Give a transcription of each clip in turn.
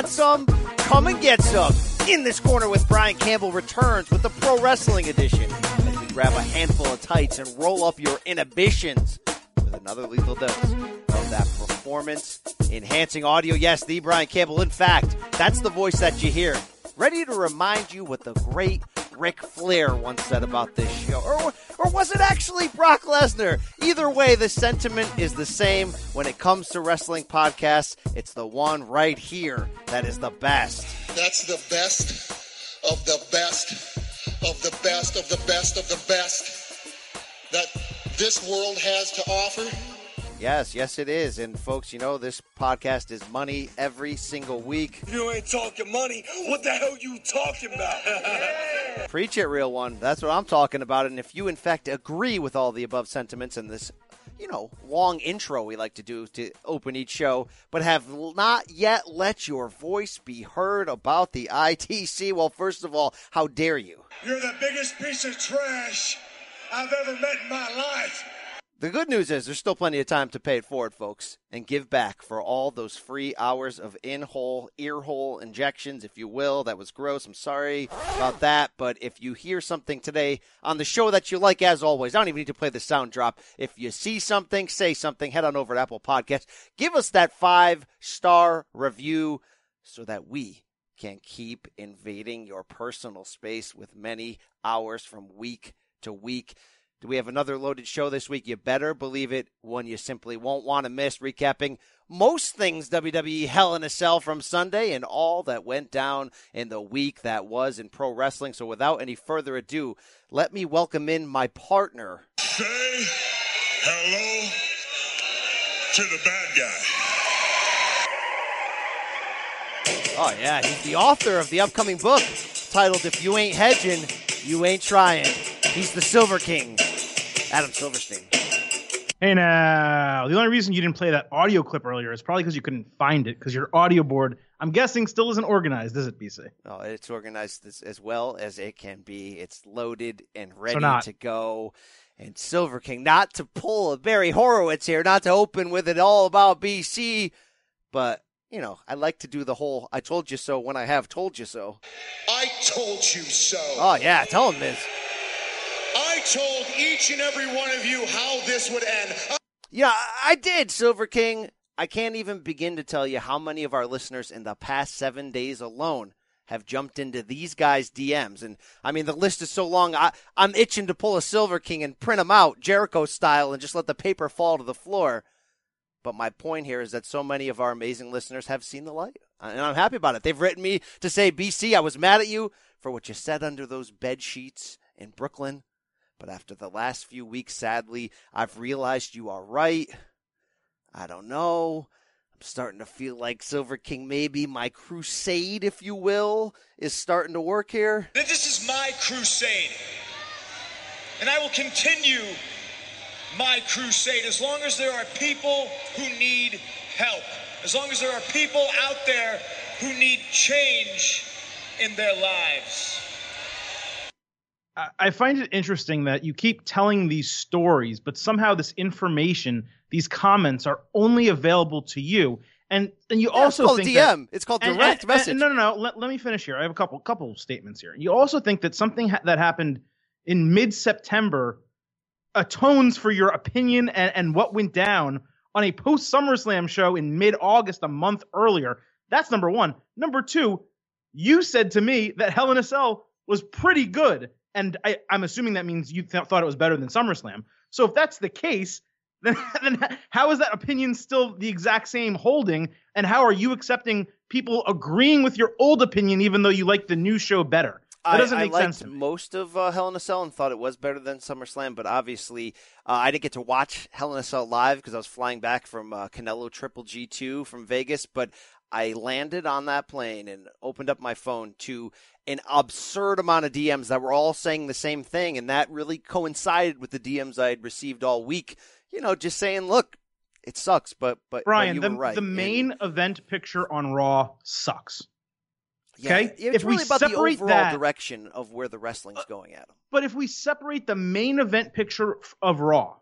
Want some? Come and get some. In this corner with Brian Campbell returns with the Pro Wrestling Edition as we grab a handful of tights and roll up your inhibitions with another lethal dose of that performance enhancing audio. Yes, the Brian Campbell. In fact, that's the voice that you hear. Ready to remind you what the great Ric Flair once said about this show. Or, or was it actually Brock Lesnar? Either way, the sentiment is the same when it comes to wrestling podcasts. It's the one right here that is the best. That's the best of the best of the best of the best of the best that this world has to offer. Yes, yes, it is. And folks, you know, this podcast is money every single week. You ain't talking money. What the hell you talking about? Preach it, real one. That's what I'm talking about. And if you, in fact, agree with all the above sentiments and this, you know, long intro we like to do to open each show, but have not yet let your voice be heard about the ITC, well, first of all, how dare you? You're the biggest piece of trash I've ever met in my life. The good news is there's still plenty of time to pay it forward, folks, and give back for all those free hours of in-hole, ear-hole injections, if you will. That was gross. I'm sorry about that. But if you hear something today on the show that you like, as always, I don't even need to play the sound drop. If you see something, say something, head on over to Apple Podcast. Give us that five-star review so that we can keep invading your personal space with many hours from week to week. Do we have another loaded show this week? You better believe it. One you simply won't want to miss. Recapping most things WWE Hell in a Cell from Sunday and all that went down in the week that was in pro wrestling. So without any further ado, let me welcome in my partner. Say hello to the bad guy. Oh, yeah, he's the author of the upcoming book titled If You Ain't Hedging, You Ain't Trying. He's the Silver King, Adam Silverstein. Hey now, the only reason you didn't play that audio clip earlier is probably because you couldn't find it because your audio board, I'm guessing, still isn't organized, is it, BC? Oh, it's organized as, as well as it can be. It's loaded and ready not- to go. And Silver King, not to pull a Barry Horowitz here, not to open with it all about BC, but you know, I like to do the whole "I told you so" when I have told you so. I told you so. Oh yeah, tell him this. Told each and every one of you how this would end. Yeah, I did, Silver King. I can't even begin to tell you how many of our listeners in the past seven days alone have jumped into these guys' DMs. And I mean, the list is so long, I, I'm itching to pull a Silver King and print them out, Jericho style, and just let the paper fall to the floor. But my point here is that so many of our amazing listeners have seen the light. And I'm happy about it. They've written me to say, BC, I was mad at you for what you said under those bed sheets in Brooklyn. But after the last few weeks, sadly, I've realized you are right. I don't know. I'm starting to feel like Silver King, maybe my crusade, if you will, is starting to work here. This is my crusade. And I will continue my crusade as long as there are people who need help. As long as there are people out there who need change in their lives. I- find it interesting that you keep telling these stories, but somehow this information, these comments are only available to you. And and you Yeah, also it's called think DM. that- it's called and- direct and- message. and- no, no, no. Let, let me finish here. I have a couple couple statements here. You also think that something ha- that happened in mid September atones for your opinion and, and what went down on a post SummerSlam show in mid August, a month earlier. That's number one. Number two, you said to me that Hell in a Cell was pretty good. And I, I'm assuming that means you th- thought it was better than SummerSlam. So if that's the case, then, then how is that opinion still the exact same holding? And how are you accepting people agreeing with your old opinion even though you like the new show better? That doesn't I, make I sense liked me. most of uh, Hell in a Cell and thought it was better than SummerSlam, but obviously uh, I didn't get to watch Hell in a Cell live because I was flying back from uh, Canelo Triple G2 from Vegas. But I landed on that plane and opened up my phone to an absurd amount of DMs that were all saying the same thing, and that really coincided with the DMs I had received all week. You know, just saying, look, it sucks, but but, but Brian, you the, right. the And- main event picture on Raw sucks. yeah, okay, it's if we really about the separate overall that- direction of where the wrestling's going, Adam. But if we separate the main event picture of Raw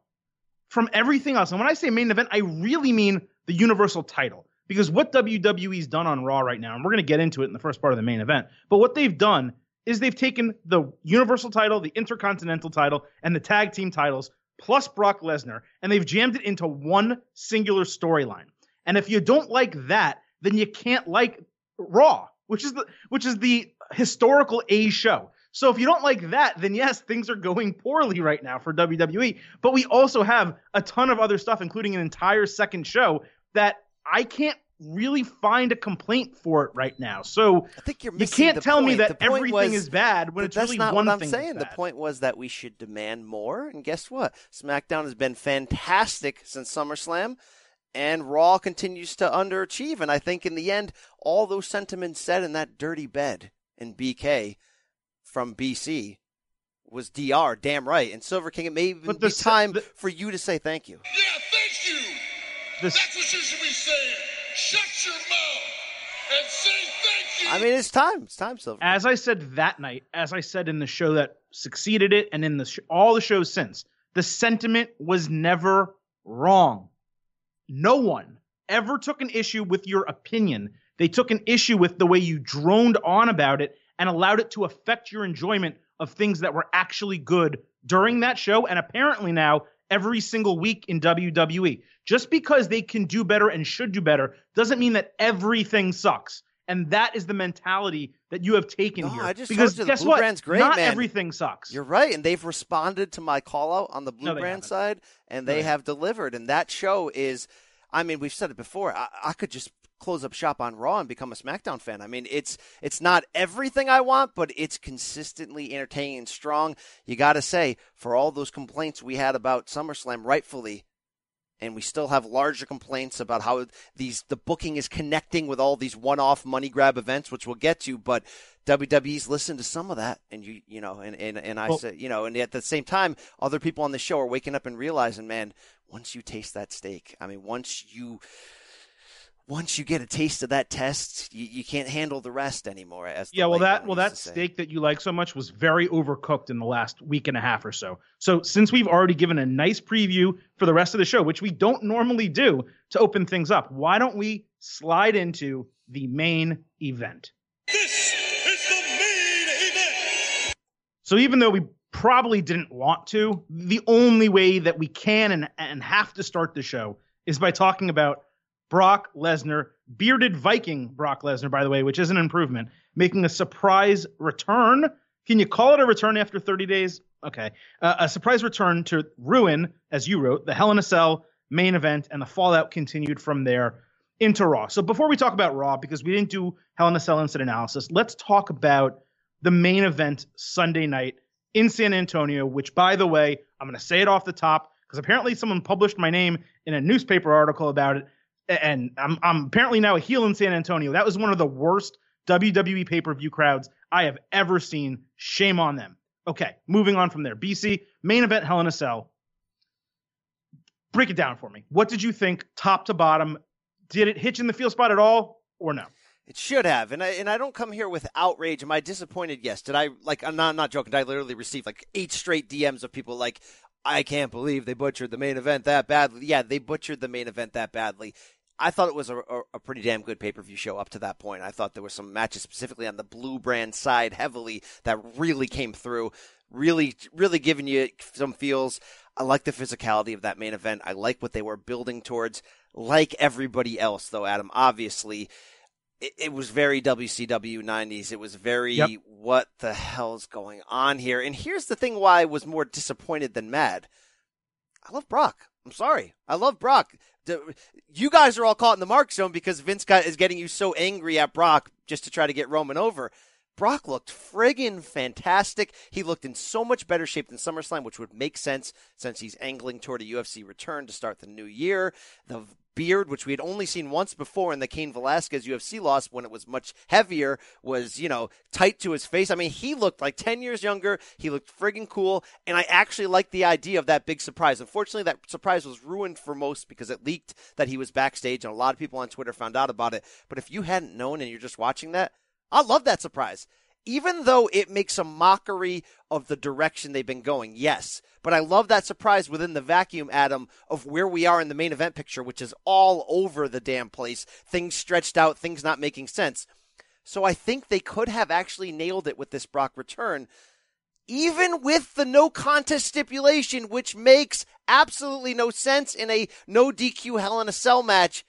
from everything else, and when I say main event, I really mean the Universal title. Because what WWE's done on Raw right now, and we're going to get into it in the first part of the main event, but what they've done is they've taken the Universal title, the Intercontinental title, and the tag team titles, plus Brock Lesnar, and they've jammed it into one singular storyline. And if you don't like that, then you can't like Raw, which is the which is the historical A show. So if you don't like that, then yes, things are going poorly right now for WWE. But we also have a ton of other stuff, including an entire second show that I can't really find a complaint for it right now. So I think you're you can't the tell me that everything was- is bad when it's that's really not one what I'm thing saying. The point was that we should demand more, and guess what? SmackDown has been fantastic since SummerSlam, and Raw continues to underachieve. And I think in the end, all those sentiments said in that dirty bed in BK from BC was DR, damn right. And Silver King, it may even But be the se- time the- for you to say thank you. Yeah, thank you. This- That's what you should be saying. Shut your mouth and say thank you. I mean, it's time. It's time, Silver. As I said that night, as I said in the show that succeeded it, and in the sh- all the shows since, the sentiment was never wrong. No one ever took an issue with your opinion. They took an issue with the way you droned on about it and allowed it to affect your enjoyment of things that were actually good during that show, and apparently now every single week in WWE. Just because they can do better and should do better doesn't mean that everything sucks. And that is the mentality that you have taken No, here. I just because guess what? Great, Not man. everything sucks. You're right, and they've responded to my call out on the Blue No, Brand haven't. side, and they have delivered. And that show is, I mean, we've said it before. I, I could just close up shop on Raw and become a SmackDown fan. I mean, it's it's not everything I want, but it's consistently entertaining and strong. You got to say, for all those complaints we had about SummerSlam, rightfully. And we still have larger complaints about how these the booking is connecting with all these one-off money grab events, which we'll get to. But WWE's listened to some of that, and you you know, and and, and I Well- said, you know, and at the same time, other people on the show are waking up and realizing, man, once you taste that steak, I mean, once you once you get a taste of that test, you, you can't handle the rest anymore. As the yeah, well that well that steak that you like so much was very overcooked in the last week and a half or so. So since we've already given a nice preview for the rest of the show, which we don't normally do to open things up, why don't we slide into the main event? This is the main event. So even though we probably didn't want to, the only way that we can and, and have to start the show is by talking about Brock Lesnar, bearded Viking Brock Lesnar, by the way, which is an improvement, making a surprise return. Can you call it a return after 30 days? Okay. Uh, a surprise return to ruin, as you wrote, the Hell in a Cell main event, and the fallout continued from there into Raw. So before we talk about Raw, because we didn't do Hell in a Cell incident analysis, let's talk about the main event Sunday night in San Antonio, which, by the way, I'm going to say it off the top because apparently someone published my name in a newspaper article about it. And I'm, I'm apparently now a heel in San Antonio. That was one of the worst WWE pay per view crowds I have ever seen. Shame on them. Okay, moving on from there. BC, main event Hell in a Cell. Break it down for me. What did you think, top to bottom? Did it hitch in the field spot at all, or no? It should have, and I and I don't come here with outrage. Am I disappointed? Yes. Did I like? I'm not I'm not joking. Did I literally received like eight straight DMs of people like, I can't believe they butchered the main event that badly. Yeah, they butchered the main event that badly. I thought it was a, a, pretty damn good pay per view show up to that point. I thought there were some matches specifically on the blue brand side heavily that really came through, really, really giving you some feels. I like the physicality of that main event. I like what they were building towards. Like everybody else, though, Adam, obviously, it, it was very WCW 90s. It was very, Yep. what the hell's going on here? And here's the thing why I was more disappointed than mad. I love Brock. I'm sorry. I love Brock. You guys are all caught in the mark zone because Vince got, is getting you so angry at Brock just to try to get Roman over. Brock looked friggin' fantastic. He looked in so much better shape than SummerSlam, which would make sense since he's angling toward a UFC return to start the new year. The beard, which we had only seen once before in the Cain Velasquez UFC loss when it was much heavier, was, you know, tight to his face. I mean, he looked like 10 years younger. He looked friggin' cool. And I actually liked the idea of that big surprise. Unfortunately, that surprise was ruined for most because it leaked that he was backstage and a lot of people on Twitter found out about it. But if you hadn't known and you're just watching that, I love that surprise. Even though it makes a mockery of the direction they've been going. Yes. But I love that surprise within the vacuum, Adam, of where we are in the main event picture, which is all over the damn place. Things stretched out, things not making sense. So I think they could have actually nailed it with this Brock return, even with the no contest stipulation, which makes absolutely no sense in a no DQ Hell in a Cell match,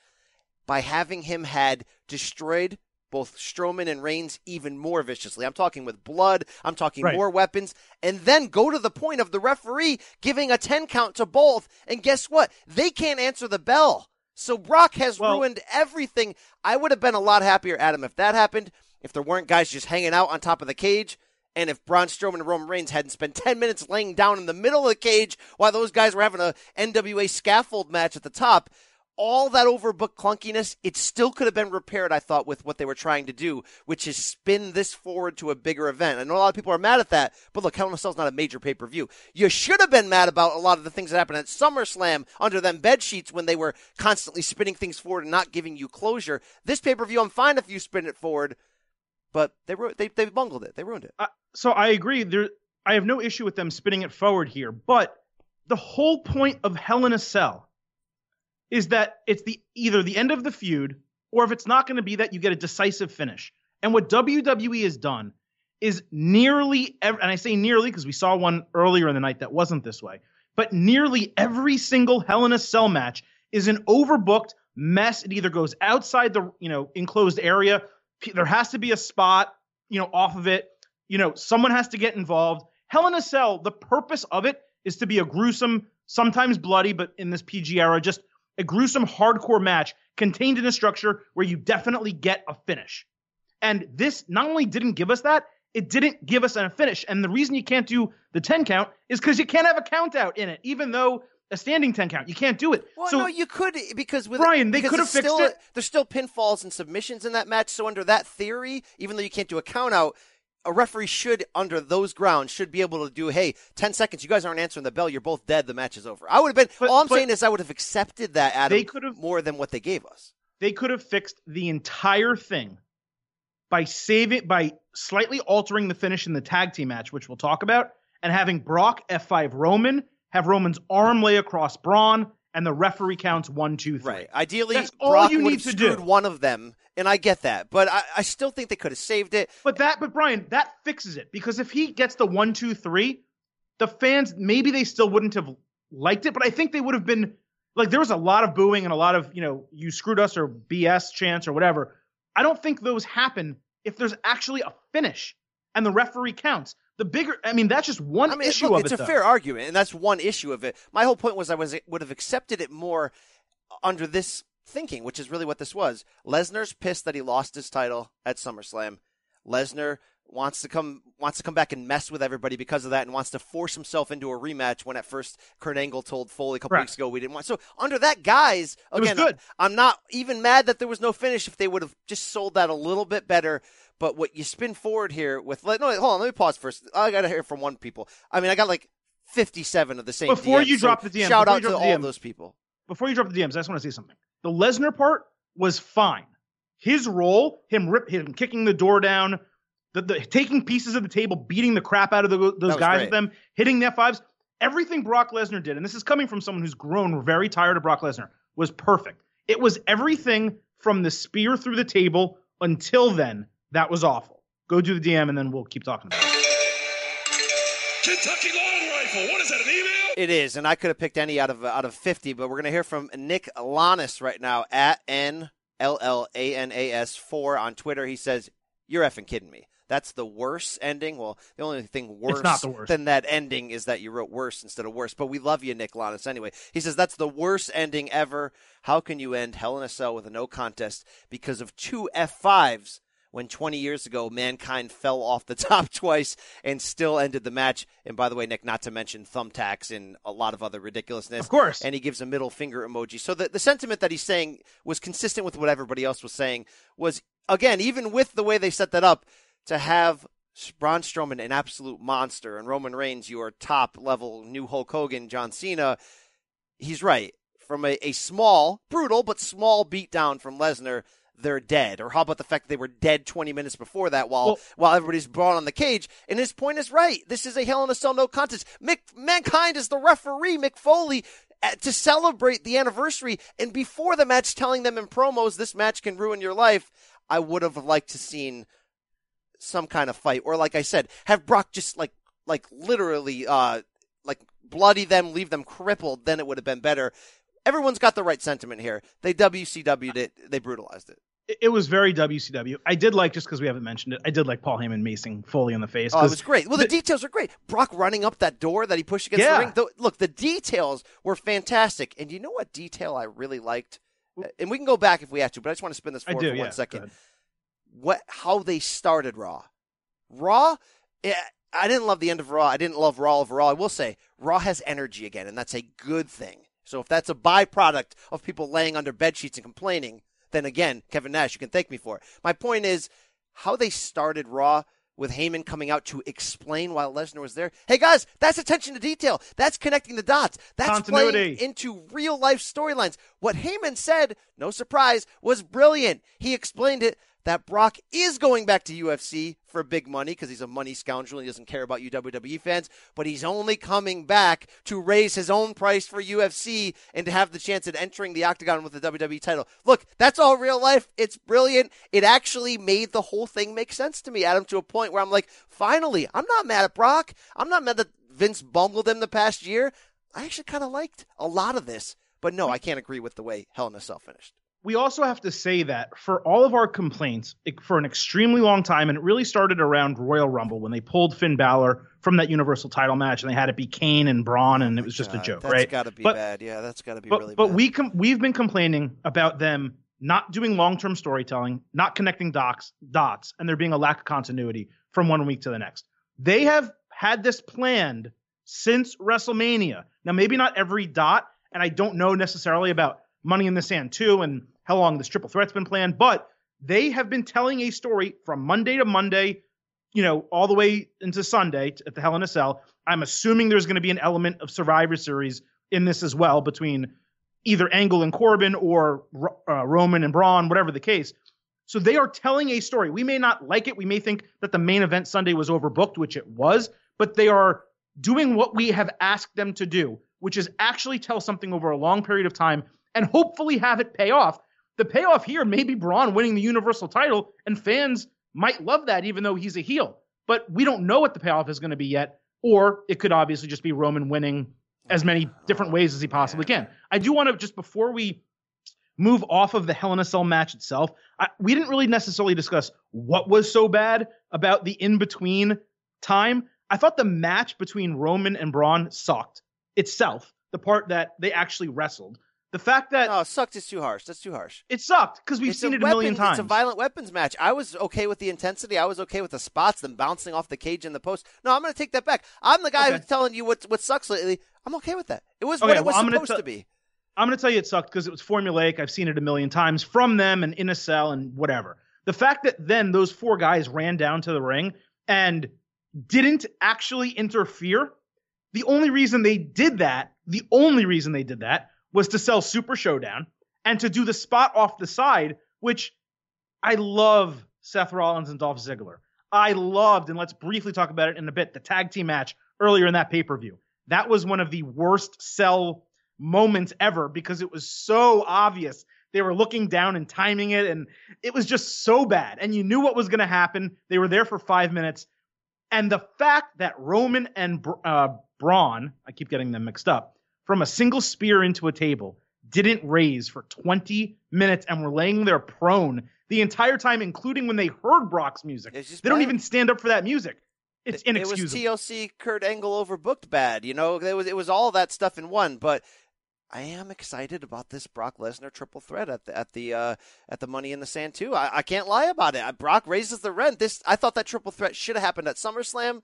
by having him had destroyed both Strowman and Reigns even more viciously. I'm talking with blood. I'm talking Right. more weapons. And then go to the point of the referee giving a 10 count to both. And guess what? They can't answer the bell. So Brock has Well- ruined everything. I would have been a lot happier, Adam, if that happened, if there weren't guys just hanging out on top of the cage. And if Braun Strowman and Roman Reigns hadn't spent 10 minutes laying down in the middle of the cage while those guys were having a NWA scaffold match at the top, all that overbooked clunkiness, it still could have been repaired, I thought, with what they were trying to do, which is spin this forward to a bigger event. I know a lot of people are mad at that, but look, Hell in a Cell's not a major pay per view. You should have been mad about a lot of the things that happened at SummerSlam under them bed sheets when they were constantly spinning things forward and not giving you closure. This pay per view, I'm fine if you spin it forward, but they, ru- they they bungled it. They ruined it. Uh, so I agree. There, I have no issue with them spinning it forward here, but the whole point of Hell in a Cell is that it's the either the end of the feud, or if it's not going to be that, you get a decisive finish. And what WWE has done is nearly, ev- and I say nearly because we saw one earlier in the night that wasn't this way, but nearly every single Hell in a Cell match is an overbooked mess. It either goes outside the you know enclosed area. There has to be a spot you know off of it. You know someone has to get involved. Hell in a Cell. The purpose of it is to be a gruesome, sometimes bloody, but in this PG era, just a gruesome hardcore match contained in a structure where you definitely get a finish. And this not only didn't give us that, it didn't give us a finish. And the reason you can't do the 10 count is because you can't have a count out in it, even though a standing 10 count, you can't do it. Well, so no, you could because with Brian, they could have fixed still, it. There's still pinfalls and submissions in that match. So under that theory, even though you can't do a count out, a referee should, under those grounds, should be able to do, hey, ten seconds, you guys aren't answering the bell, you're both dead, the match is over. I would have been. But- all I'm saying is, I would have accepted that, Adam, They could've- more than what they gave us. they could have fixed the entire thing by saving by slightly altering the finish in the tag team match, which we'll talk about, and having Brock F5 Roman have Roman's arm lay across Braun, and the referee counts one, two, three. Right. Ideally, That's all Brock you need to do. one of them, and I get that, but I, I still think they could have saved it. But that, but Brian, that fixes it because if he gets the one, two, three, the fans maybe they still wouldn't have liked it, but I think they would have been like there was a lot of booing and a lot of you know you screwed us or BS chants or whatever. I don't think those happen if there's actually a finish and the referee counts. The bigger, I mean, that's just one I mean, issue look, of it's it. It's a though. fair argument, and that's one issue of it. My whole point was I was would have accepted it more under this thinking, which is really what this was. Lesnar's pissed that he lost his title at SummerSlam. Lesnar wants to come wants to come back and mess with everybody because of that, and wants to force himself into a rematch. When at first Kurt Angle told Foley a couple Correct. weeks ago we didn't want. So under that guise, again, good. I'm not even mad that there was no finish if they would have just sold that a little bit better. But what you spin forward here with no, hold on, let me pause first. I got to hear from one people. I mean, I got like 57 of the same. Before DMs, you so drop the DM, shout out to all those people. Before you drop the DMs, I just want to say something. The Lesnar part was fine. His role, him rip, him kicking the door down, the, the taking pieces of the table, beating the crap out of the, those guys great. with them, hitting the F5s, everything Brock Lesnar did, and this is coming from someone who's grown very tired of Brock Lesnar, was perfect. It was everything from the spear through the table until then that was awful. Go do the DM and then we'll keep talking about it. Kentucky Long Rifle. What is that, an email? It is, and I could have picked any out of uh, out of 50, but we're going to hear from Nick Llanas right now at N L L A N A S 4 on Twitter. He says, You're effing kidding me. That's the worst ending. Well, the only thing worse not the worst. than that ending is that you wrote worse instead of worse. But we love you, Nick Llanas. Anyway, he says that's the worst ending ever. How can you end Hell in a Cell with a no contest because of two F5s when 20 years ago mankind fell off the top twice and still ended the match? And by the way, Nick, not to mention thumbtacks and a lot of other ridiculousness. Of course. And he gives a middle finger emoji. So the, the sentiment that he's saying was consistent with what everybody else was saying was, again, even with the way they set that up, to have Braun Strowman, an absolute monster, and Roman Reigns, your top level new Hulk Hogan, John Cena, he's right. From a, a small, brutal, but small beatdown from Lesnar, they're dead? Or how about the fact that they were dead 20 minutes before that while Well- while everybody's brought on the cage? And his point is right. This is a Hell in a Cell no contest. Mick, Mankind is the referee, Mick Foley, to celebrate the anniversary. And before the match, telling them in promos, this match can ruin your life. I would have liked to seen some kind of fight, or like I said, have Brock just like like literally uh like bloody them, leave them crippled. Then it would have been better. Everyone's got the right sentiment here. They WCW'd it. They brutalized it. It, was very WCW. I did like just because we haven't mentioned it. I did like Paul Heyman macing Foley in the face. Oh, it was great. Well, the, the- details are great. Brock running up that door that he pushed against Yeah. the ring. The, look, the details were fantastic. And you know what detail I really liked? And we can go back if we have to, but I just want to spin this forward do. for yeah, one second. What? How they started Raw? Raw. eh, I didn't love the end of Raw. I didn't love Raw overall. I will say Raw has energy again, and that's a good thing. So if that's a byproduct of people laying under bed sheets and complaining, then again, Kevin Nash, you can thank me for it. My point is how they started Raw with Heyman coming out to explain while Lesnar was there. Hey guys, that's attention to detail. That's connecting the dots. That's Continuity. playing into real life storylines. What Heyman said, no surprise, was brilliant. He explained it that Brock is going back to UFC for big money because he's a money scoundrel. And He doesn't care about you WWE fans, but he's only coming back to raise his own price for UFC and to have the chance at entering the octagon with the WWE title. Look, that's all real life. It's brilliant. It actually made the whole thing make sense to me, Adam, to a point where I'm like, finally, I'm not mad at Brock. I'm not mad that Vince bungled him the past year. I actually kind of liked a lot of this, but no, I can't agree with the way Hell in a Cell finished. We also have to say that for all of our complaints it- for an extremely long time, and it really started around Royal Rumble when they pulled Finn Balor from that Universal title match and they had it be Kane and Braun, and it was just a joke, That's right? got to be But- bad. Yeah, that's got to be but really but bad. we com- we've been complaining about them not doing long term storytelling, not connecting docs dots, and there being a lack of continuity from one week to the next. They have had this planned since WrestleMania. Now, maybe not every dot, and I don't know necessarily about Money in the Sand 2 and how long this triple threat's been planned, but they have been telling a story from Monday to Monday, you know, all the way into Sunday at the Hell in a Cell. I'm assuming there's going to be an element of Survivor Series in this as well between either Angle and Corbin or uh, Roman and Braun, whatever the case. So they are telling a story. We may not like it. We may think that the main event Sunday was overbooked, which it was, but they are doing what we have asked them to do, which is actually tell something over a long period of time and hopefully have it pay off. The payoff here may be Braun winning the Universal title, and fans might love that even though he's a heel. But we don't know what the payoff is going to be yet, or it could obviously just be Roman winning as many different ways as he possibly can. I do want to just before we move off of the Hell in a Cell match itself, I, we didn't really necessarily discuss what was so bad about the in between time. I thought the match between Roman and Braun sucked itself. The part that they actually wrestled, the fact that no, sucked is too harsh. That's too harsh. it sucked because we've It's seen a it a million times. It's a violent weapons match. I was okay with the intensity. I was okay with the spots, them bouncing off the cage in the post. No, I'm going to take that back. I'm the guy Okay. who's telling you what what sucks lately. I'm okay with that. It was Okay, what it was well, supposed tell- to be. I'm going to tell you it sucked because it was formulaic. I've seen it a million times from them and in a cell and whatever. The fact that then those four guys ran down to the ring and didn't actually interfere, the only reason they did that, the only reason they did that was to sell Super Showdown and to do the spot off the side, which I love Seth Rollins and Dolph Ziggler. I loved, and let's briefly talk about it in a bit, the tag team match earlier in that pay per view. That was one of the worst sell moments ever because it was so obvious. They were looking down and timing it, and it was just so bad. And you knew what was going to happen. They were there for five minutes. And the fact that Roman and uh, Braun, I keep getting them mixed up, from a single spear into a table, didn't raise for 20 minutes and were laying there prone the entire time, including when they heard Brock's music. They don't even stand up for that music. It's inexcusable. It was TLC Kurt Angle overbooked bad. You know, it was it was all that stuff in one. But I am excited about this Brock Lesnar triple threat at the at the uh, at the Money in the Sand too. I, I can't lie about it. Brock raises the rent. This I thought that triple threat should have happened at SummerSlam.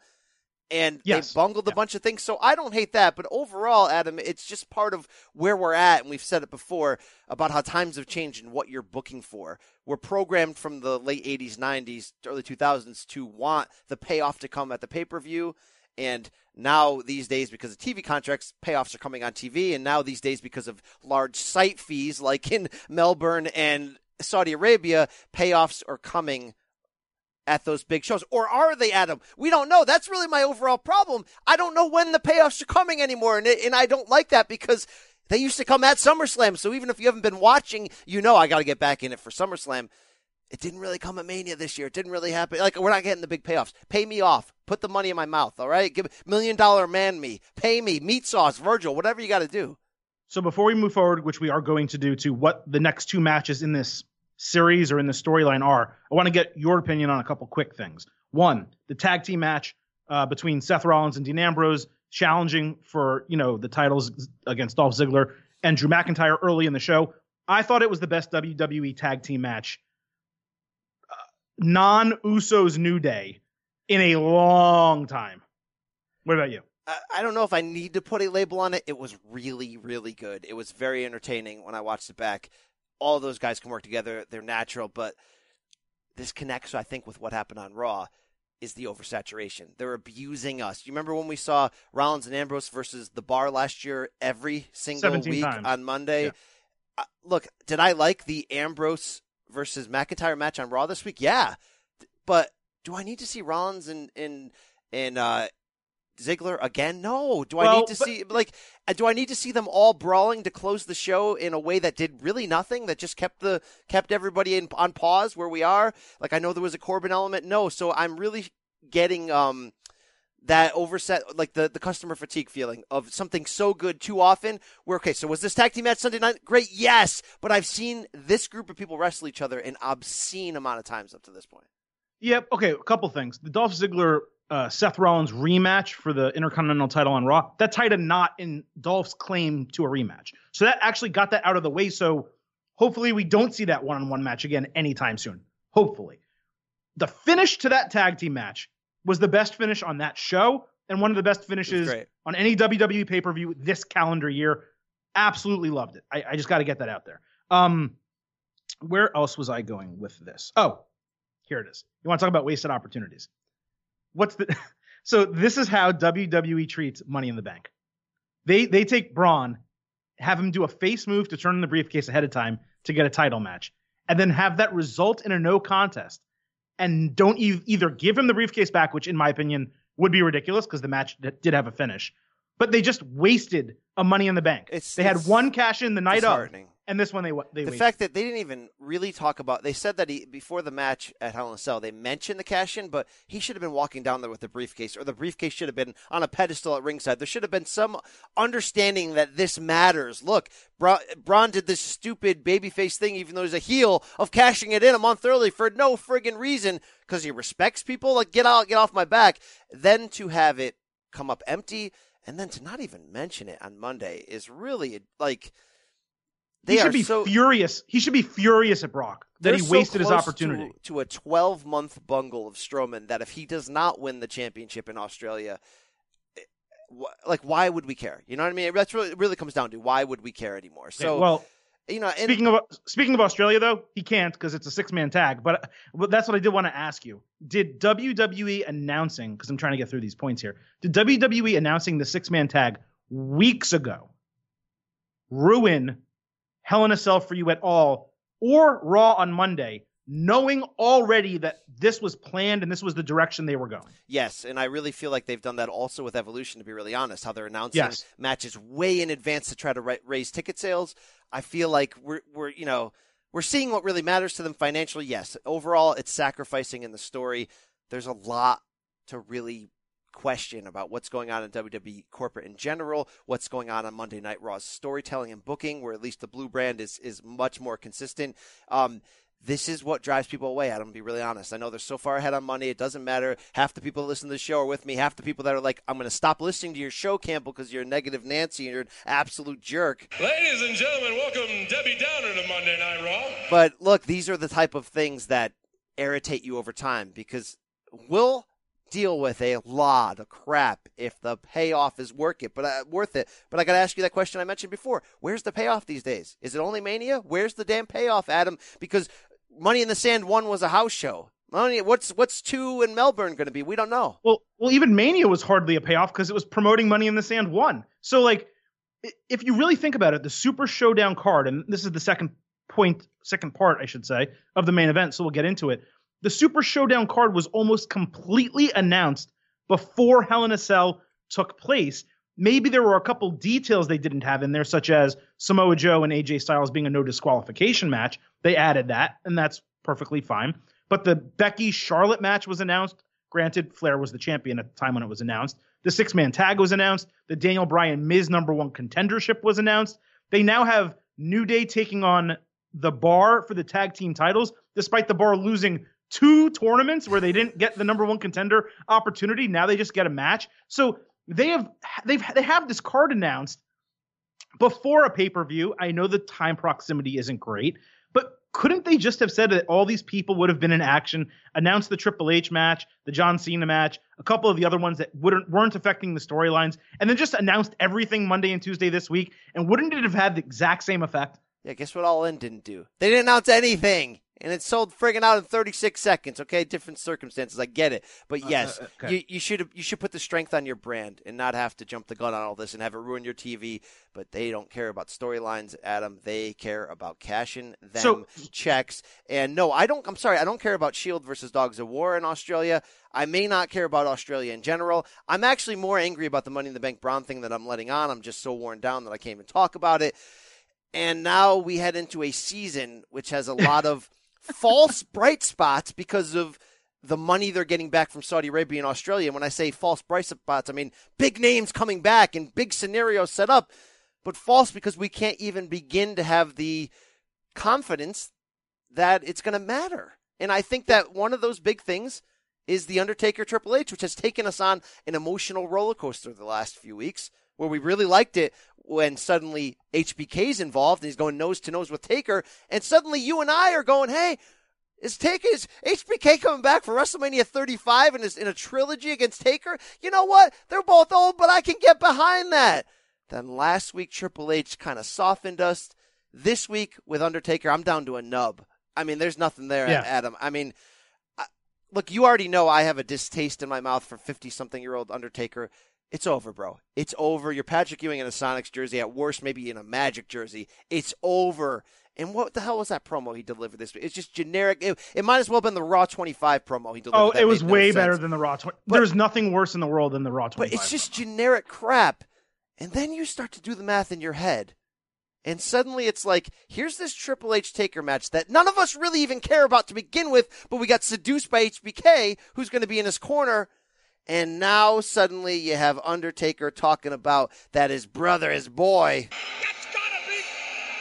And Yes. they bungled a Yeah. bunch of things, so I don't hate that. But overall, Adam, it's just part of where we're at, and we've said it before about how times have changed and what you're booking for. We're programmed from the late '80s, '90s, early 2000s to want the payoff to come at the pay per view, and now these days, because of TV contracts, payoffs are coming on TV, and now these days, because of large site fees, like in Melbourne and Saudi Arabia, payoffs are coming at those big shows. Or are they, Adam? We don't know. That's really my overall problem. I don't know when the payoffs are coming anymore. And, and I don't like that because they used to come at SummerSlam. So even if you haven't been watching, you know I got to get back in it for SummerSlam. It didn't really come at Mania this year. It didn't really happen. Like we're not getting the big payoffs. Pay me off. Put the money in my mouth. All right. Give million dollar man me. Pay me. Meat sauce. Virgil. Whatever you got to do. So before we move forward, which we are going to do, to what the next two matches in this series or in the storyline are, I want to get your opinion on a couple quick things. One, the tag team match uh, between Seth Rollins and Dean Ambrose, challenging for you know the titles against Dolph Ziggler and Drew McIntyre early in the show. I thought it was the best WWE tag team match, uh, non Usos New Day, in a long time. What about you? I don't know if I need to put a label on it. It was really, really good. It was very entertaining when I watched it back. All those guys can work together. They're natural, but this connects, I think, with what happened on Raw is the oversaturation. They're abusing us. You remember when we saw Rollins and Ambrose versus the bar last year every single week times. on Monday? Yeah. Uh, look, did I like the Ambrose versus McIntyre match on Raw this week? Yeah. But do I need to see Rollins and, and, and, uh, Ziggler again? No. Do I need to but- see like uh, do I need to see them all brawling to close the show in a way that did really nothing that just kept the kept everybody in, on pause where we are? Like I know there was a Corbin element. No, so I'm really getting um that overset like the the customer fatigue feeling of something so good too often. Where okay, so was this tag team match Sunday night? Great, yes, but I've seen this group of people wrestle each other an obscene amount of times up to this point. Yep. Okay. A couple things. The Dolph Ziggler uh, Seth Rollins rematch for the Intercontinental title on Raw that tied a knot in Dolph's claim to a rematch. So that actually got that out of the way. So hopefully we don't see that one-on-one match again anytime soon. Hopefully, the finish to that tag team match was the best finish on that show and one of the best finishes on any WWE pay-per-view this calendar year. Absolutely loved it. I, I just got to get that out there. Um, where else was I going with this? Oh, here it is. You want to talk about wasted opportunities? What's the so this is how WWE treats Money in the Bank. They they take Braun, have him do a face move to turn in the briefcase ahead of time to get a title match, and then have that result in a no contest, and don't e- either give him the briefcase back, which in my opinion would be ridiculous because the match d- did have a finish, but they just wasted a Money in the Bank. It's- they had one cash in the night of. And this one they they the fact that they didn't even really talk about they said that he before the match at Hell in a Cell they mentioned the cash in but he should have been walking down there with the briefcase or the briefcase should have been on a pedestal at ringside. There should have been some understanding that this matters. Look Bra- Braun did this stupid babyface thing even though he's a heel of cashing it in a month early for no friggin' reason because he respects people? Like get out get off my back. Then to have it come up empty and then to not even mention it on Monday is really like they he should be so furious. He should be furious at Brock that he so wasted his opportunity. to, to a 12 month bungle of Strowman that if he does not win the championship in Australia, eh, like why would we care? You know what I mean? That's really it really comes down to why would we care anymore? So well, you know, and speaking of speaking of Australia, though, he can't because it's a six man tag. But, but that's what I did want to ask you: Did WWE announcing? Because I'm trying to get through these points here. Did WWE announcing the six man tag weeks ago ruin Hell in a Cell for you at all, or Raw on Monday, knowing already that this was planned and this was the direction they were going? Yes, and I really feel like they've done that also with Evolution. To be really honest, how they're announcing Yes. matches way in advance to try to raise ticket sales. I feel like we're we're you know we're seeing what really matters to them financially. Yes, overall, it's sacrificing in the story. There's a lot to really question about what's going on in WWE corporate in general, what's going on on Monday Night Raw's storytelling and booking, where at least the blue brand is is much more consistent. Um, this is what drives people away. I'm gonna be really honest. I know they're so far ahead on money. It doesn't matter. Half the people that listen to the show are with me. Half the people that are like, I'm going to stop listening to your show, Campbell, because you're a negative Nancy and you're an absolute jerk. Ladies and gentlemen, welcome Debbie Downer to Monday Night Raw. But look, these are the type of things that irritate you over time because we'll deal with a lot of crap if the payoff is worth it. But uh, worth it. But I got to ask you that question I mentioned before. Where's the payoff these days? Is it only Mania? Where's the damn payoff, Adam? Because Money in the Sand one was a house show. Money, what's what's two in Melbourne going to be? We don't know. Well, well, even Mania was hardly a payoff because it was promoting Money in the Sand one. So, like, if you really think about it, the Super Showdown card, and this is the second point, second part, I should say, of the main event. So we'll get into it. The Super Showdown card was almost completely announced before Hell in a Cell took place. Maybe there were a couple details they didn't have in there, such as Samoa Joe and AJ Styles being a no disqualification match. They added that, and that's perfectly fine. But the Becky Charlotte match was announced. Granted, Flair was the champion at the time when it was announced. The six man tag was announced. The Daniel Bryan Miz number one contendership was announced. They now have New Day taking on the bar for the tag team titles, despite the bar losing two tournaments where they didn't get the number one contender opportunity. Now they just get a match. So they have they've they have this card announced before a pay per view. I know the time proximity isn't great, but couldn't they just have said that all these people would have been in action, announced the Triple H match, the John Cena match, a couple of the other ones that wouldn't weren't affecting the storylines, and then just announced everything Monday and Tuesday this week? And wouldn't it have had the exact same effect? Yeah, guess what All In didn't do? They didn't announce anything. And it sold friggin' out in 36 seconds. Okay, different circumstances. I get it, but Uh, yes, uh, okay. you, you should you should put the strength on your brand and not have to jump the gun on all this and have it ruin your TV. But they don't care about storylines, Adam. They care about cashing them So- checks. And no, I don't. I'm sorry, I don't care about Shield versus Dogs of War in Australia. I may not care about Australia in general. I'm actually more angry about the Money in the Bank Braun thing that I'm letting on. I'm just so worn down that I can't even talk about it. And now we head into a season which has a lot of false bright spots because of the money they're getting back from Saudi Arabia and Australia. When I say false bright spots, I mean big names coming back and big scenarios set up, but false because we can't even begin to have the confidence that it's going to matter. And I think that one of those big things is the Undertaker Triple H, which has taken us on an emotional roller coaster the last few weeks, where we really liked it when suddenly HBK's involved and he's going nose to nose with Taker, and suddenly you and I are going, hey, is Taker is HBK coming back for WrestleMania 35 and is in a trilogy against Taker? You know what? They're both old, but I can get behind that. Then last week Triple H kind of softened us. This week with Undertaker, I'm down to a nub. I mean, there's nothing there, Yeah. Adam. I mean, I, look, you already know I have a distaste in my mouth for 50 something year old Undertaker. It's over, bro. It's over. You're Patrick Ewing in a Sonics jersey, at worst, maybe in a Magic jersey. It's over. And what the hell was that promo he delivered this week? It's just generic. It, it might as well have been the Raw 25 promo he delivered. Oh, That it was no way sense. better than the Raw. 20. There's nothing worse in the world than the Raw 25. But it's just generic crap. And then you start to do the math in your head. And suddenly it's like, here's this Triple H Taker match that none of us really even care about to begin with, but we got seduced by HBK, who's going to be in his corner. And now suddenly you have Undertaker talking about that his brother, his boy, be.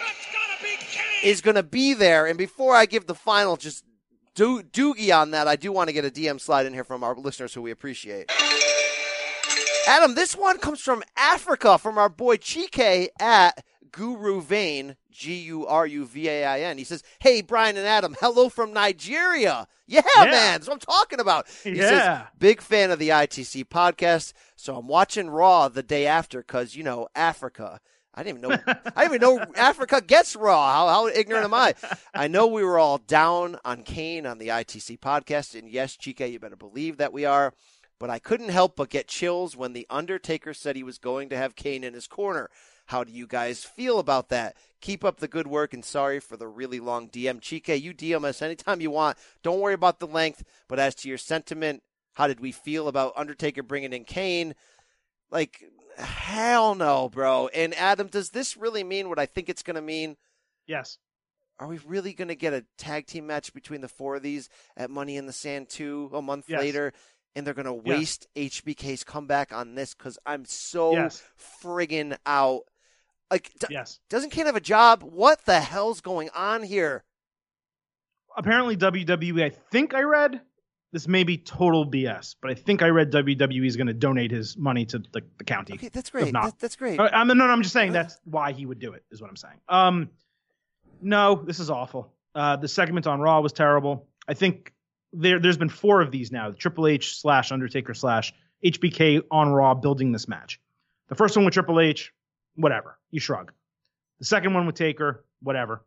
That's gotta be Kane. is going to be there. And before I give the final just do- doogie on that, I do want to get a DM slide in here from our listeners who we appreciate. Adam, this one comes from Africa from our boy Chike at Guru Vain, G U R U V A I N. He says, Hey, Brian and Adam, hello from Nigeria. Yeah, Yeah. man, that's what I'm talking about. He Yeah. says, Big fan of the ITC podcast, so I'm watching Raw the day after because, you know, Africa. I didn't even know. I didn't even know Africa gets Raw. How, how ignorant am I? I know we were all down on Kane on the ITC podcast, and yes, Chike, you better believe that we are. But I couldn't help but get chills when the Undertaker said he was going to have Kane in his corner. How do you guys feel about that? Keep up the good work, and sorry for the really long DM. Chike, you DM us anytime you want. Don't worry about the length. But as to your sentiment, how did we feel about Undertaker bringing in Kane? Like, hell no, bro. And Adam, does this really mean what I think it's going to mean? yes. Are we really going to get a tag team match between the four of these at Money in the Sand 2 a month Yes. later? And they're going to Yes. waste HBK's comeback on this because I'm so Yes. friggin' out. Like, d- Yes. doesn't Kane have a job? What the hell's going on here? Apparently, WWE, I think I read, this may be total BS, but I think I read WWE is going to donate his money to the, the county. Okay, that's great. not. That, that's great. Uh, I'm, no, no, I'm just saying that's why he would do it, is what I'm saying. Um, no, this is awful. Uh, the segment on Raw was terrible. I think there, there's been four of these now. The Triple H slash Undertaker slash HBK on Raw building this match. The first one with Triple H, whatever. You shrug. The second one with Taker, whatever.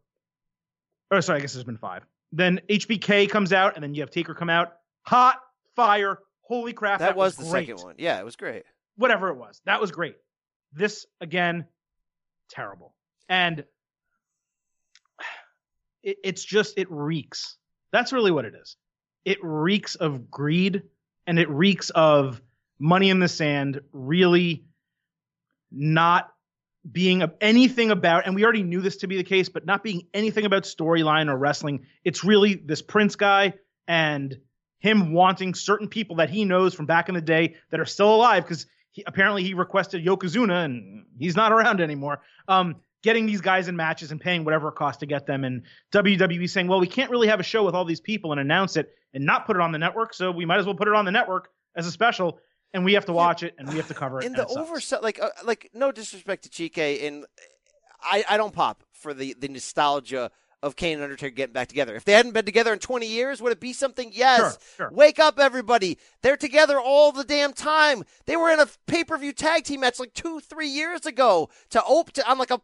Oh, sorry, I guess there's been five. Then HBK comes out, and then you have Taker come out. Hot fire. Holy crap. that, was, the great second one. Yeah, it was great. whatever it was. That was great. This again, terrible. And it, it's just it reeks. That's really what it is. It reeks of greed and it reeks of money in the sand really not being anything about, and we already knew this to be the case, but not being anything about storyline or wrestling. It's really this Prince guy and him wanting certain people that he knows from back in the day that are still alive because apparently he requested Yokozuna and he's not around anymore. Um, getting these guys in matches and paying whatever it costs to get them, and WWE saying, "Well, we can't really have a show with all these people and announce it and not put it on the network, so we might as well put it on the network as a special." And we have to watch it and we have to cover it. And the oversight, like, uh, like no disrespect to Chike, and I, I don't pop for the the nostalgia of Kane and Undertaker getting back together. If they hadn't been together in 20 years, would it be something? Yes. Sure, sure. Wake up, everybody. They're together all the damn time. They were in a pay per view tag team match like two, three years ago to open to, on like a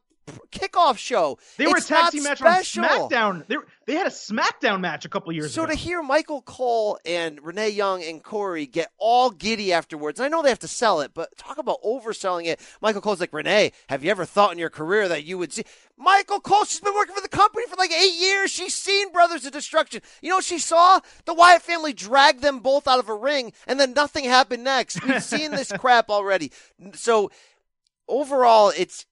kickoff show. They were it's a tag team match special. on SmackDown. They, were, they had a SmackDown match a couple years so ago. So to hear Michael Cole and Renee Young and Corey get all giddy afterwards, I know they have to sell it, but talk about overselling it. Michael Cole's like, Renee, have you ever thought in your career that you would see? Michael Cole, she's been working for the company for like eight years. She's seen Brothers of Destruction. You know what she saw? The Wyatt family drag them both out of a ring, and then nothing happened next. We've seen this crap already. So overall, it's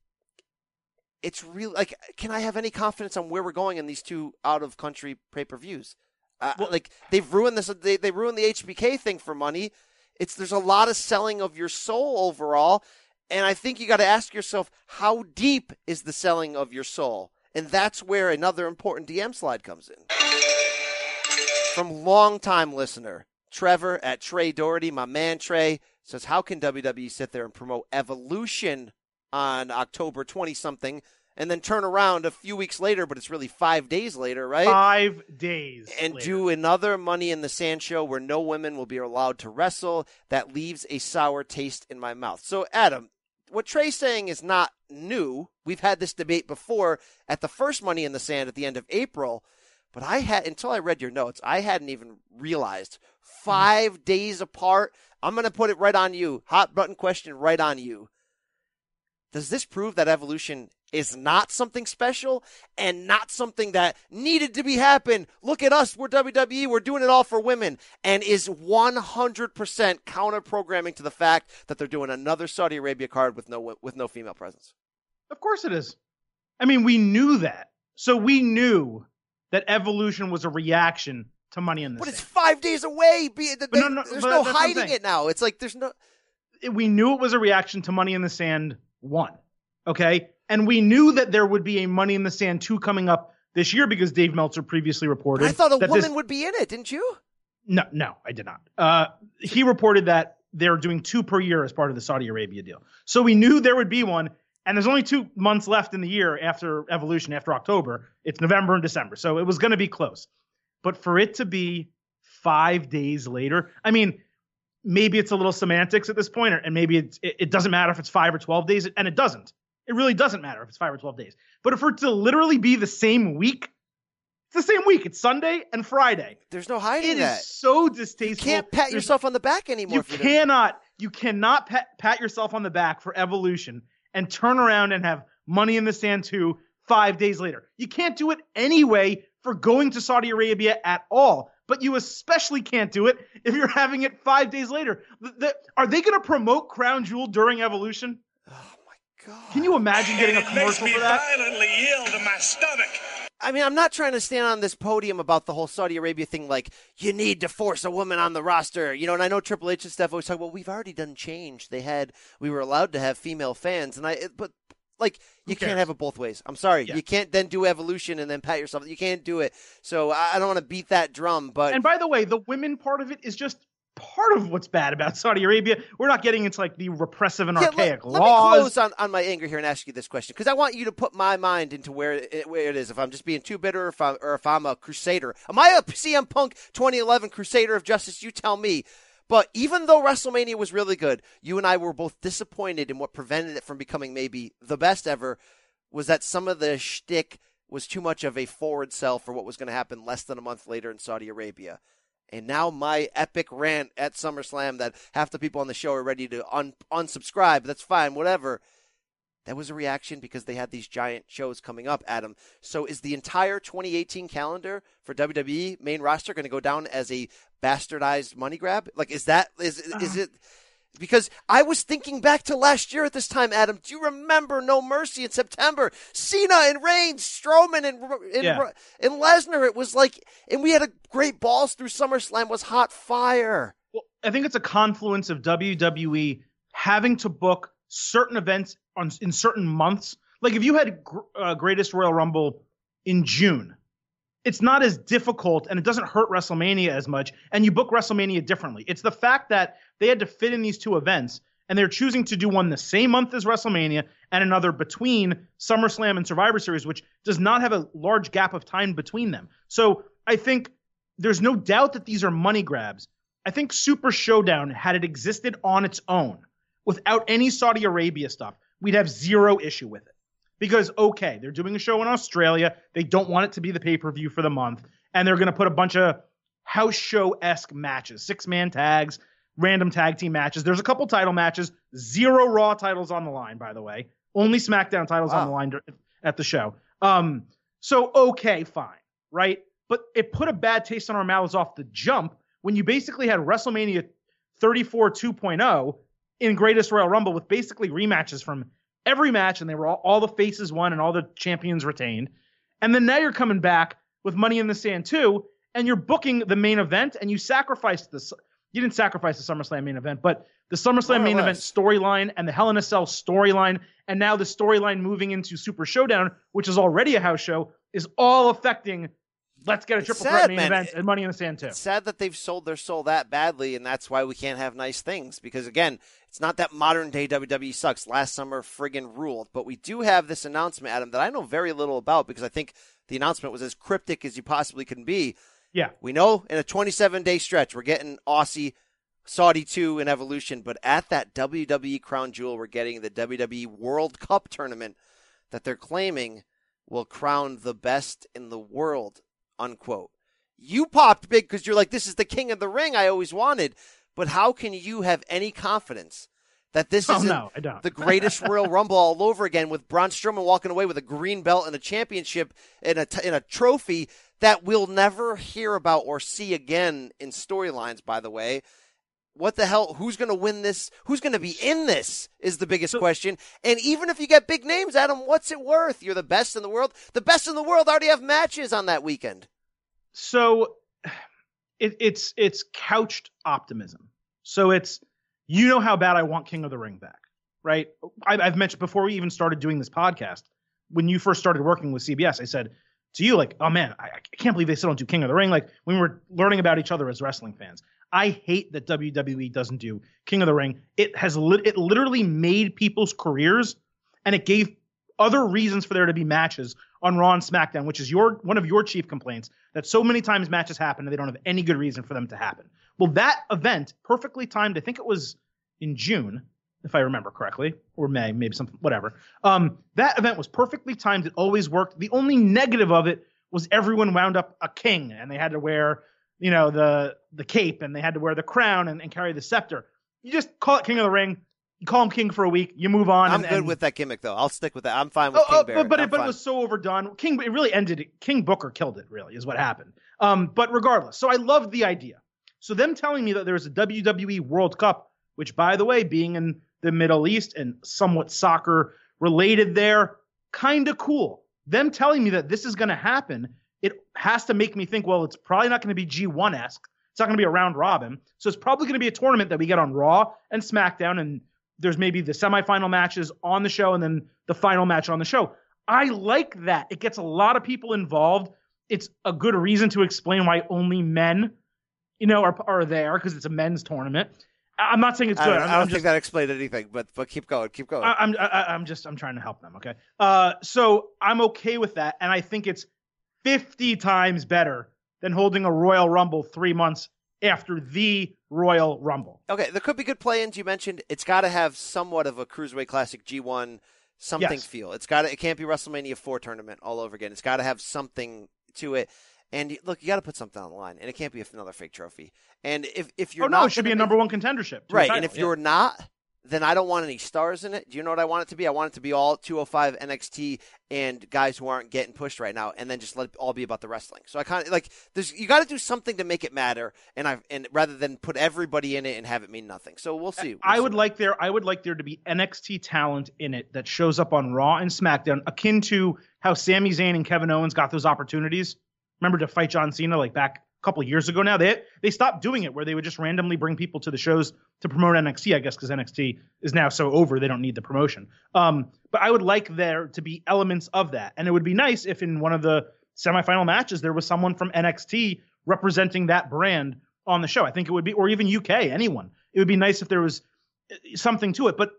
it's real. Like, can I have any confidence on where we're going in these two out of country pay per views? Uh, well, like they've ruined this. They they ruined the HBK thing for money. It's there's a lot of selling of your soul overall, and I think you got to ask yourself how deep is the selling of your soul, and that's where another important DM slide comes in. From longtime listener Trevor at Trey Doherty, my man Trey says, "How can WWE sit there and promote evolution on October 20 something and then turn around a few weeks later, but it's really five days later, right? Five days. And later. do another Money in the Sand show where no women will be allowed to wrestle. That leaves a sour taste in my mouth. So, Adam, what Trey's saying is not new. We've had this debate before at the first Money in the Sand at the end of April. But I had, until I read your notes, I hadn't even realized hmm. five days apart. I'm going to put it right on you. Hot button question right on you does this prove that evolution is not something special and not something that needed to be happen? Look at us. We're WWE. We're doing it all for women and is 100% counter programming to the fact that they're doing another Saudi Arabia card with no, with no female presence. Of course it is. I mean, we knew that. So we knew that evolution was a reaction to money in the sand. But it's five days away. Be, they, no, no, there's no hiding it now. It's like there's no. We knew it was a reaction to money in the sand one. Okay. And we knew that there would be a Money in the Sand 2 coming up this year because Dave Meltzer previously reported. I thought a woman this... would be in it, didn't you? No, no, I did not. Uh, he reported that they're doing two per year as part of the Saudi Arabia deal. So we knew there would be one. And there's only two months left in the year after Evolution, after October. It's November and December. So it was going to be close. But for it to be five days later, I mean, maybe it's a little semantics at this point, and maybe it, it doesn't matter if it's five or 12 days, and it doesn't. It really doesn't matter if it's five or 12 days. But for it to literally be the same week, it's the same week. It's Sunday and Friday. There's no hiding it that. It is so distasteful. You can't pat There's, yourself on the back anymore. You cannot. You cannot pat, pat yourself on the back for evolution and turn around and have money in the sand too five days later. You can't do it anyway for going to Saudi Arabia at all. But you especially can't do it if you're having it five days later. The, the, are they going to promote Crown Jewel during Evolution? Oh my god. Can you imagine getting a commercial for that? violently ill to my stomach. I mean, I'm not trying to stand on this podium about the whole Saudi Arabia thing, like you need to force a woman on the roster, you know. And I know Triple H and stuff always talk. Well, we've already done change. They had, we were allowed to have female fans, and I, but like you can't have it both ways. I'm sorry, yeah. you can't then do evolution and then pat yourself. You can't do it. So I don't want to beat that drum. But and by the way, the women part of it is just part of what's bad about Saudi Arabia. We're not getting into like the repressive and yeah, archaic let, laws. Let me close on, on my anger here and ask you this question because I want you to put my mind into where it, where it is. If I'm just being too bitter, or if I'm, or if I'm a crusader, am I a CM Punk 2011 Crusader of Justice? You tell me. But even though WrestleMania was really good, you and I were both disappointed in what prevented it from becoming maybe the best ever. Was that some of the shtick was too much of a forward sell for what was going to happen less than a month later in Saudi Arabia? And now my epic rant at SummerSlam that half the people on the show are ready to un- unsubscribe. That's fine, whatever. That was a reaction because they had these giant shows coming up, Adam. So is the entire 2018 calendar for WWE main roster going to go down as a bastardized money grab? Like, is that is is it? Because I was thinking back to last year at this time, Adam. Do you remember No Mercy in September? Cena and Reigns, Strowman and and, Yeah. and Lesnar. It was like, and we had a great balls through SummerSlam. Was hot fire. Well, I think it's a confluence of WWE having to book certain events on in certain months. Like if you had uh, Greatest Royal Rumble in June, it's not as difficult and it doesn't hurt WrestleMania as much. And you book WrestleMania differently. It's the fact that they had to fit in these two events and they're choosing to do one the same month as WrestleMania and another between SummerSlam and Survivor Series, which does not have a large gap of time between them. So I think there's no doubt that these are money grabs. I think Super Showdown, had it existed on its own without any Saudi Arabia stuff, we'd have zero issue with it. Because, okay, they're doing a show in Australia. They don't want it to be the pay per view for the month. And they're going to put a bunch of house show esque matches, six man tags, random tag team matches. There's a couple title matches, zero Raw titles on the line, by the way. Only SmackDown titles on the line at the show. Um, so, okay, fine, right? But it put a bad taste in our mouths off the jump when you basically had WrestleMania 34 2.0 in Greatest Royal Rumble with basically rematches from every match, and they were all, all the faces won and all the champions retained. And then now you're coming back with Money in the Sand 2, and you're booking the main event, and you sacrificed this. You didn't sacrifice the SummerSlam main event, but the SummerSlam More main event storyline and the Hell in a Cell storyline, and now the storyline moving into Super Showdown, which is already a house show, is all affecting. Let's get a triple sad, threat main man. event and Money in the Sand too. It's sad that they've sold their soul that badly, and that's why we can't have nice things. Because again, it's not that modern day WWE sucks. Last summer friggin' ruled, but we do have this announcement, Adam, that I know very little about because I think the announcement was as cryptic as you possibly can be. Yeah. We know in a 27 day stretch we're getting Aussie, Saudi 2 and Evolution, but at that WWE crown jewel, we're getting the WWE World Cup tournament that they're claiming will crown the best in the world, unquote. You popped big because you're like, this is the king of the ring I always wanted. But how can you have any confidence that this Oh, isn't no, I don't. the greatest Royal Rumble all over again with Braun Strowman walking away with a green belt and a championship and a, t- and a trophy that we'll never hear about or see again in storylines, by the way. What the hell? Who's going to win this? Who's going to be in this is the biggest question. And even if you get big names, Adam, what's it worth? You're the best in the world. The best in the world already have matches on that weekend. so it, it's it's couched optimism. So it's you know how bad I want King of the Ring back, right? I, I've mentioned before we even started doing this podcast. When you first started working with CBS, I said to you like, "Oh man, I, I can't believe they still don't do King of the Ring." Like when we were learning about each other as wrestling fans, I hate that WWE doesn't do King of the Ring. It has lit, it literally made people's careers, and it gave other reasons for there to be matches on Raw and SmackDown, which is your one of your chief complaints that so many times matches happen and they don't have any good reason for them to happen. Well, that event perfectly timed. I think it was in June, if I remember correctly, or May, maybe something, whatever. Um, that event was perfectly timed. It always worked. The only negative of it was everyone wound up a king and they had to wear, you know, the the cape and they had to wear the crown and, and carry the scepter. You just call it King of the Ring. You call him king for a week. You move on. I'm and, good and- with that gimmick, though. I'll stick with that. I'm fine with Oh, King oh, Barrett. but but, it, but it was so overdone. King it really ended. King Booker killed it. Really is what happened. Um, but regardless, so I loved the idea. So them telling me that there was a WWE World Cup, which by the way, being in the Middle East and somewhat soccer related there, kind of cool. Them telling me that this is going to happen, it has to make me think. Well, it's probably not going to be G1 esque. It's not going to be a round robin. So it's probably going to be a tournament that we get on Raw and SmackDown, and there's maybe the semifinal matches on the show and then the final match on the show. I like that. It gets a lot of people involved. It's a good reason to explain why only men, you know, are, are there because it's a men's tournament. I- I'm not saying it's I good. don't, I'm, I don't I'm think just, that explained anything, but but keep going, keep going. I- I'm, I, I'm just, I'm trying to help them. Okay. Uh, so I'm okay with that, and I think it's 50 times better than holding a Royal Rumble three months after the Royal Rumble. Okay, there could be good play-ins. You mentioned it's got to have somewhat of a cruiserweight classic G1 something Yes. feel. It's got to. It can't be WrestleMania four tournament all over again. It's got to have something to it. And look, you got to put something on the line, and it can't be another fake trophy. And if if you're oh not no, it should be a number one contendership. right. title, and if yeah. you're not, then I don't want any stars in it. Do you know what I want it to be? I want it to be all 205 NXT and guys who aren't getting pushed right now, and then just let it all be about the wrestling. So I kind of like there's you got to do something to make it matter, and I and rather than put everybody in it and have it mean nothing. So we'll see. We'll I see. would like there I would like there to be NXT talent in it that shows up on Raw and SmackDown, akin to how Sami Zayn and Kevin Owens got those opportunities. Remember to fight John Cena like back couple years ago now? They they stopped doing it where they would just randomly bring people to the shows to promote NXT, I guess, because NXT is now so over they don't need the promotion. Um, but I would like there to be elements of that. And it would be nice if in one of the semifinal matches there was someone from NXT representing that brand on the show. I think it would be, or even UK, anyone. It would be nice if there was uh, something to it, but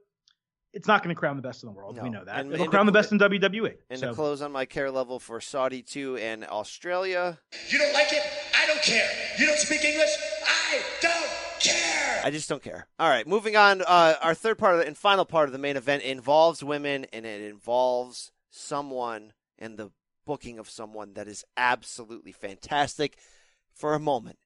it's not going to crown the best in the world. No. We know that. And- It'll and crown to- the best in WWE. and So- to close on my care level for Saudi 2 and Australia, You don't like it? I don't care. You don't speak English? I don't care. I just don't care. All right, moving on. Uh, our third part of the, and final part of the main event involves women, and it involves someone and the booking of someone that is absolutely fantastic. For a moment,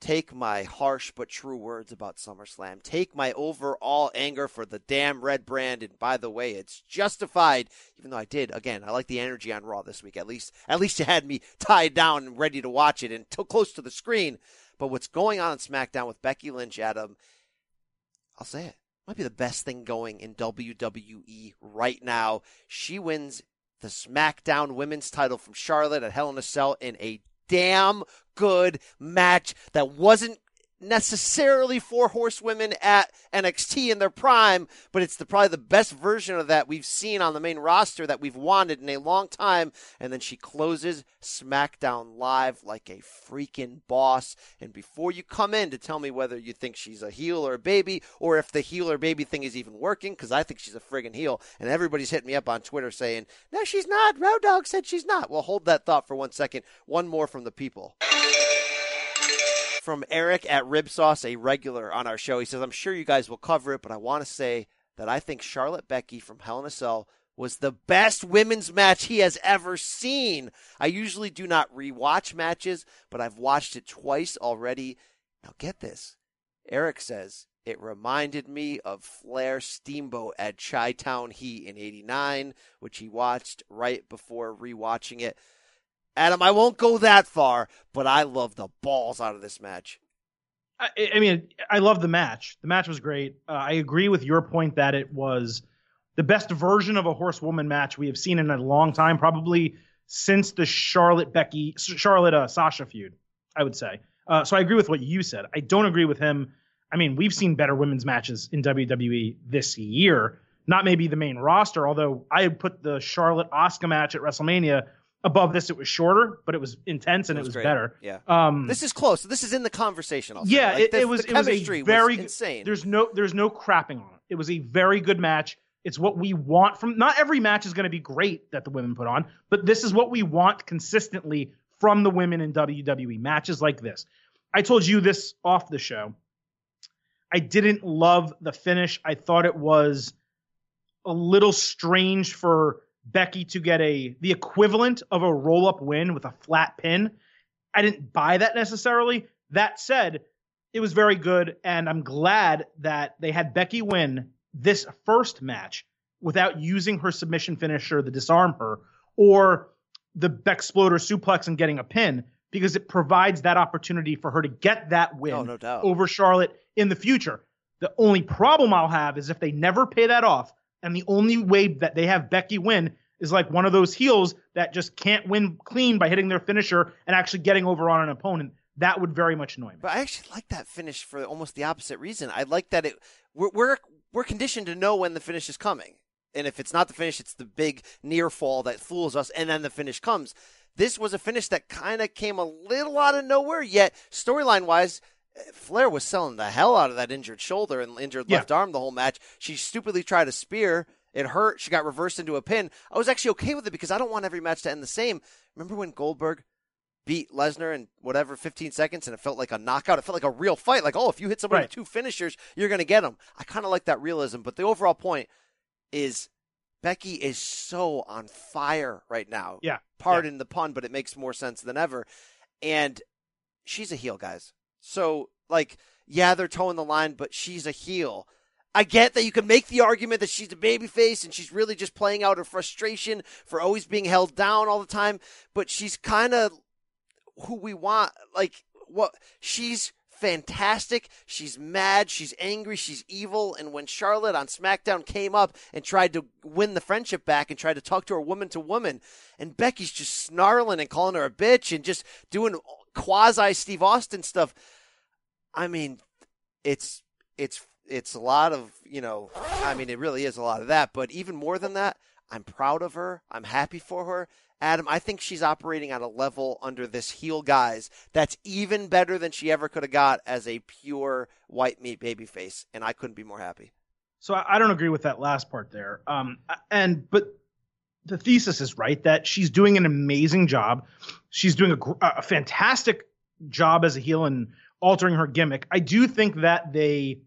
take my harsh but true words about SummerSlam. Take my overall anger for the damn red brand, and by the way, it's justified. Even though I did, again, I like the energy on Raw this week. At least, at least you had me tied down and ready to watch it and too close to the screen. But what's going on in SmackDown with Becky Lynch, Adam? I'll say it. Might be the best thing going in WWE right now. She wins the SmackDown Women's title from Charlotte at Hell in a Cell in a damn good match that wasn't necessarily four horsewomen at NXT in their prime, but it's the probably the best version of that we've seen on the main roster that we've wanted in a long time. And then she closes SmackDown Live like a freaking boss. And before you come in to tell me whether you think she's a heel or a baby, or if the heel or baby thing is even working, because I think she's a friggin' heel, and everybody's hitting me up on Twitter saying, "No, she's not." Road Dog said she's not. Well, hold that thought for one second. One more from the people from Eric at Rib Sauce, a regular on our show. He says, I'm sure you guys will cover it, but I want to say that I think Charlotte Becky from Hell in a Cell was the best women's match he has ever seen. I usually do not rewatch matches, but I've watched it twice already. Now get this. Eric says, it reminded me of Flair Steamboat at Chi Town Heat in 89, which he watched right before rewatching it. Adam, I won't go that far, but I love the balls out of this match. I, I mean, I love the match. The match was great. Uh, I agree with your point that it was the best version of a horsewoman match we have seen in a long time, probably since the Charlotte Becky, Charlotte uh, Sasha feud. I would say. Uh, so I agree with what you said. I don't agree with him. I mean, we've seen better women's matches in WWE this year. Not maybe the main roster, although I put the Charlotte Asuka match at WrestleMania above this. It was shorter, but it was intense and it was was, great. better. Yeah. Um, This is close. This is in the conversation. I'll yeah, Like, it, the- it was it was a chemistry very insane. There's no there's no crapping on it. It was a very good match. It's what we want from. Not every match is going to be great that the women put on, but this is what we want consistently from the women in WWE matches like this. I told you this off the show. I didn't love the finish. I thought it was a little strange for Becky to get a the equivalent of a roll up win with a flat pin. I didn't buy that necessarily. That said, it was very good, and I'm glad that they had Becky win this first match without using her submission finisher to disarm her or the Bexploder suplex and getting a pin because it provides that opportunity for her to get that oh, win Oh, no over Charlotte in the future. The only problem I'll have is if they never pay that off, and the only way that they have Becky win is like one of those heels that just can't win clean by hitting their finisher and actually getting over on an opponent. That would very much annoy me. But I actually like that finish for almost the opposite reason. I like that it we're we're, we're conditioned to know when the finish is coming. And if it's not the finish, it's the big near fall that fools us, and then the finish comes. This was a finish that kind of came a little out of nowhere, yet storyline wise, Flair was selling the hell out of that injured shoulder and injured Yeah. left arm the whole match. She stupidly tried a spear. It hurt. She got reversed into a pin. I was actually okay with it because I don't want every match to end the same. Remember when Goldberg beat Lesnar in whatever 15 seconds and it felt like a knockout? It felt like a real fight. Like, oh, if you hit somebody Right. with two finishers, you're going to get them. I kind of like that realism. But the overall point is Becky is so on fire right now. Yeah. Pardon the pun, but it makes more sense than ever. And she's a heel, guys. So, like, yeah, they're towing the line, but she's a heel. I get that you can make the argument that she's a babyface and she's really just playing out her frustration for always being held down all the time, but she's kind of who we want. Like what she's fantastic. She's mad. She's angry. She's evil. And when Charlotte on SmackDown came up and tried to win the friendship back and tried to talk to her woman to woman, and Becky's just snarling and calling her a bitch and just doing quasi Steve Austin stuff. I mean, it's it's it's a lot of you know i mean it really is a lot of that but even more than that i'm proud of her. I'm happy for her. Adam i think she's operating on a level under this heel guys that's even better than she ever could have got as a pure white meat baby face and i couldn't be more happy. So I don't agree with that last part there. Um and but the thesis is right that she's doing an amazing job she's doing a, a fantastic job as a heel and altering her gimmick i do think that they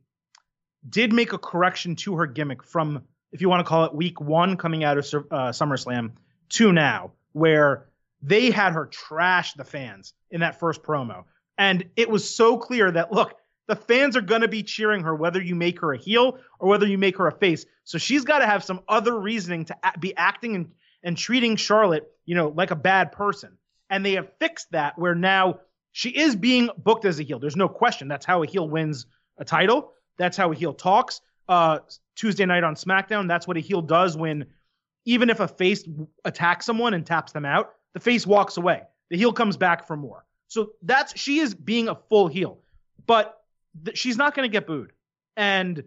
did make a correction to her gimmick from, if you want to call it week one coming out of uh, SummerSlam to now, where they had her trash the fans in that first promo. And it was so clear that, look, the fans are going to be cheering her whether you make her a heel or whether you make her a face. So she's got to have some other reasoning to be acting and, and treating Charlotte, you know, like a bad person. And they have fixed that where now she is being booked as a heel. There's no question. That's how a heel wins a title. That's how a heel talks. Uh, Tuesday night on SmackDown, that's what a heel does when, even if a face attacks someone and taps them out, the face walks away. The heel comes back for more. So that's she is being a full heel, but th- she's not going to get booed. And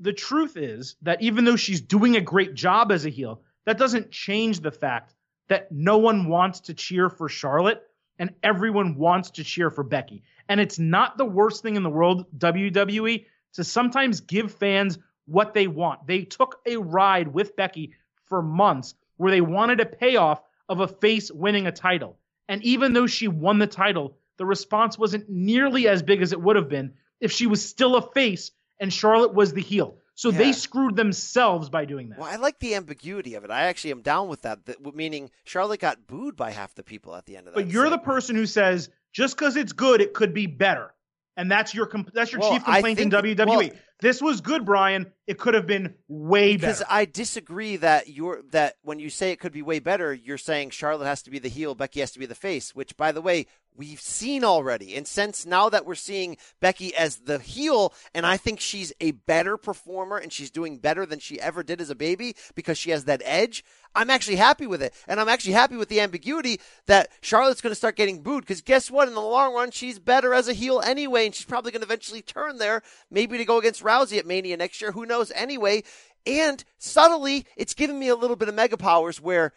the truth is that even though she's doing a great job as a heel, that doesn't change the fact that no one wants to cheer for Charlotte and everyone wants to cheer for Becky. And it's not the worst thing in the world, WWE, to sometimes give fans what they want. They took a ride with Becky for months where they wanted a payoff of a face winning a title. And even though she won the title, the response wasn't nearly as big as it would have been if she was still a face and Charlotte was the heel. So yeah. they screwed themselves by doing that. Well, I like the ambiguity of it. I actually am down with that, that meaning Charlotte got booed by half the people at the end of that. But you're segment. the person who says just because it's good, it could be better and that's your that's your well, chief complaint think, in WWE. Well, this was good, Brian. It could have been way because better. Because I disagree that you're that when you say it could be way better, you're saying Charlotte has to be the heel, Becky has to be the face. Which, by the way, we've seen already. And since now that we're seeing Becky as the heel, and I think she's a better performer and she's doing better than she ever did as a baby because she has that edge, I'm actually happy with it. And I'm actually happy with the ambiguity that Charlotte's going to start getting booed because guess what? In the long run, she's better as a heel anyway, and she's probably going to eventually turn there, maybe to go against Rousey at Mania next year. Who knows anyway? And subtly, it's giving me a little bit of mega powers where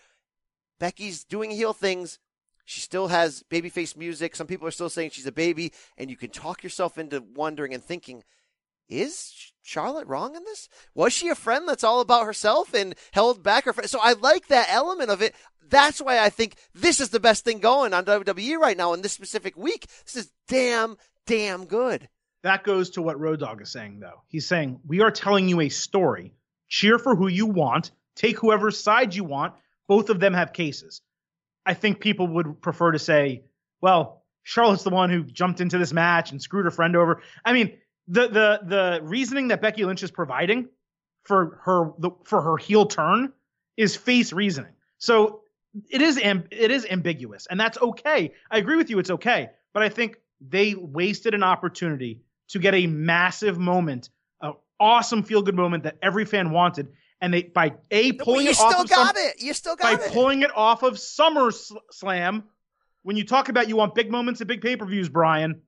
Becky's doing heel things, she still has babyface music. Some people are still saying she's a baby, and you can talk yourself into wondering and thinking, is Charlotte wrong in this? Was she a friend that's all about herself and held back her friend? So I like that element of it. That's why I think this is the best thing going on WWE right now in this specific week. This is damn, damn good. That goes to what Road Dog is saying, though. He's saying, We are telling you a story. Cheer for who you want, take whoever side you want. Both of them have cases. I think people would prefer to say, well, Charlotte's the one who jumped into this match and screwed her friend over. I mean, the the the reasoning that Becky Lynch is providing for her the, for her heel turn is face reasoning. So it is amb- it is ambiguous, and that's okay. I agree with you; it's okay. But I think they wasted an opportunity to get a massive moment, an awesome feel good moment that every fan wanted, and they by a pulling it off of got some, it. You still got by it. pulling it off of SummerSlam. When you talk about you want big moments and big pay per views, Brian,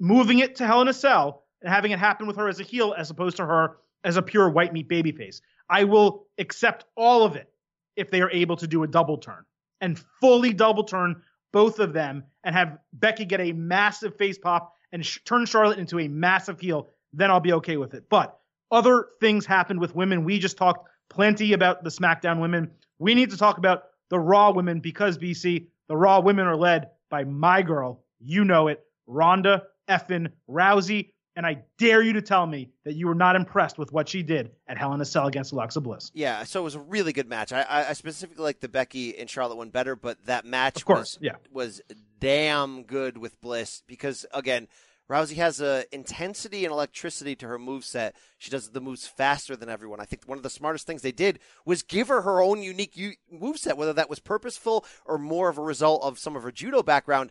moving it to Hell in a Cell and having it happen with her as a heel as opposed to her as a pure white meat babyface. I will accept all of it if they are able to do a double turn and fully double turn both of them and have Becky get a massive face pop and sh- turn Charlotte into a massive heel. Then I'll be okay with it. But other things happened with women. We just talked plenty about the SmackDown women. We need to talk about the Raw women because BC, the Raw women are led by my girl. You know it, Ronda effin Rousey. And I dare you to tell me that you were not impressed with what she did at Hell in a Cell against Alexa Bliss. Yeah, so it was a really good match. I, I specifically like the Becky and Charlotte one better, but that match of course, was, yeah. was damn good with Bliss because, again, Rousey has a intensity and electricity to her moveset. She does the moves faster than everyone. I think one of the smartest things they did was give her her own unique u- moveset, whether that was purposeful or more of a result of some of her judo background.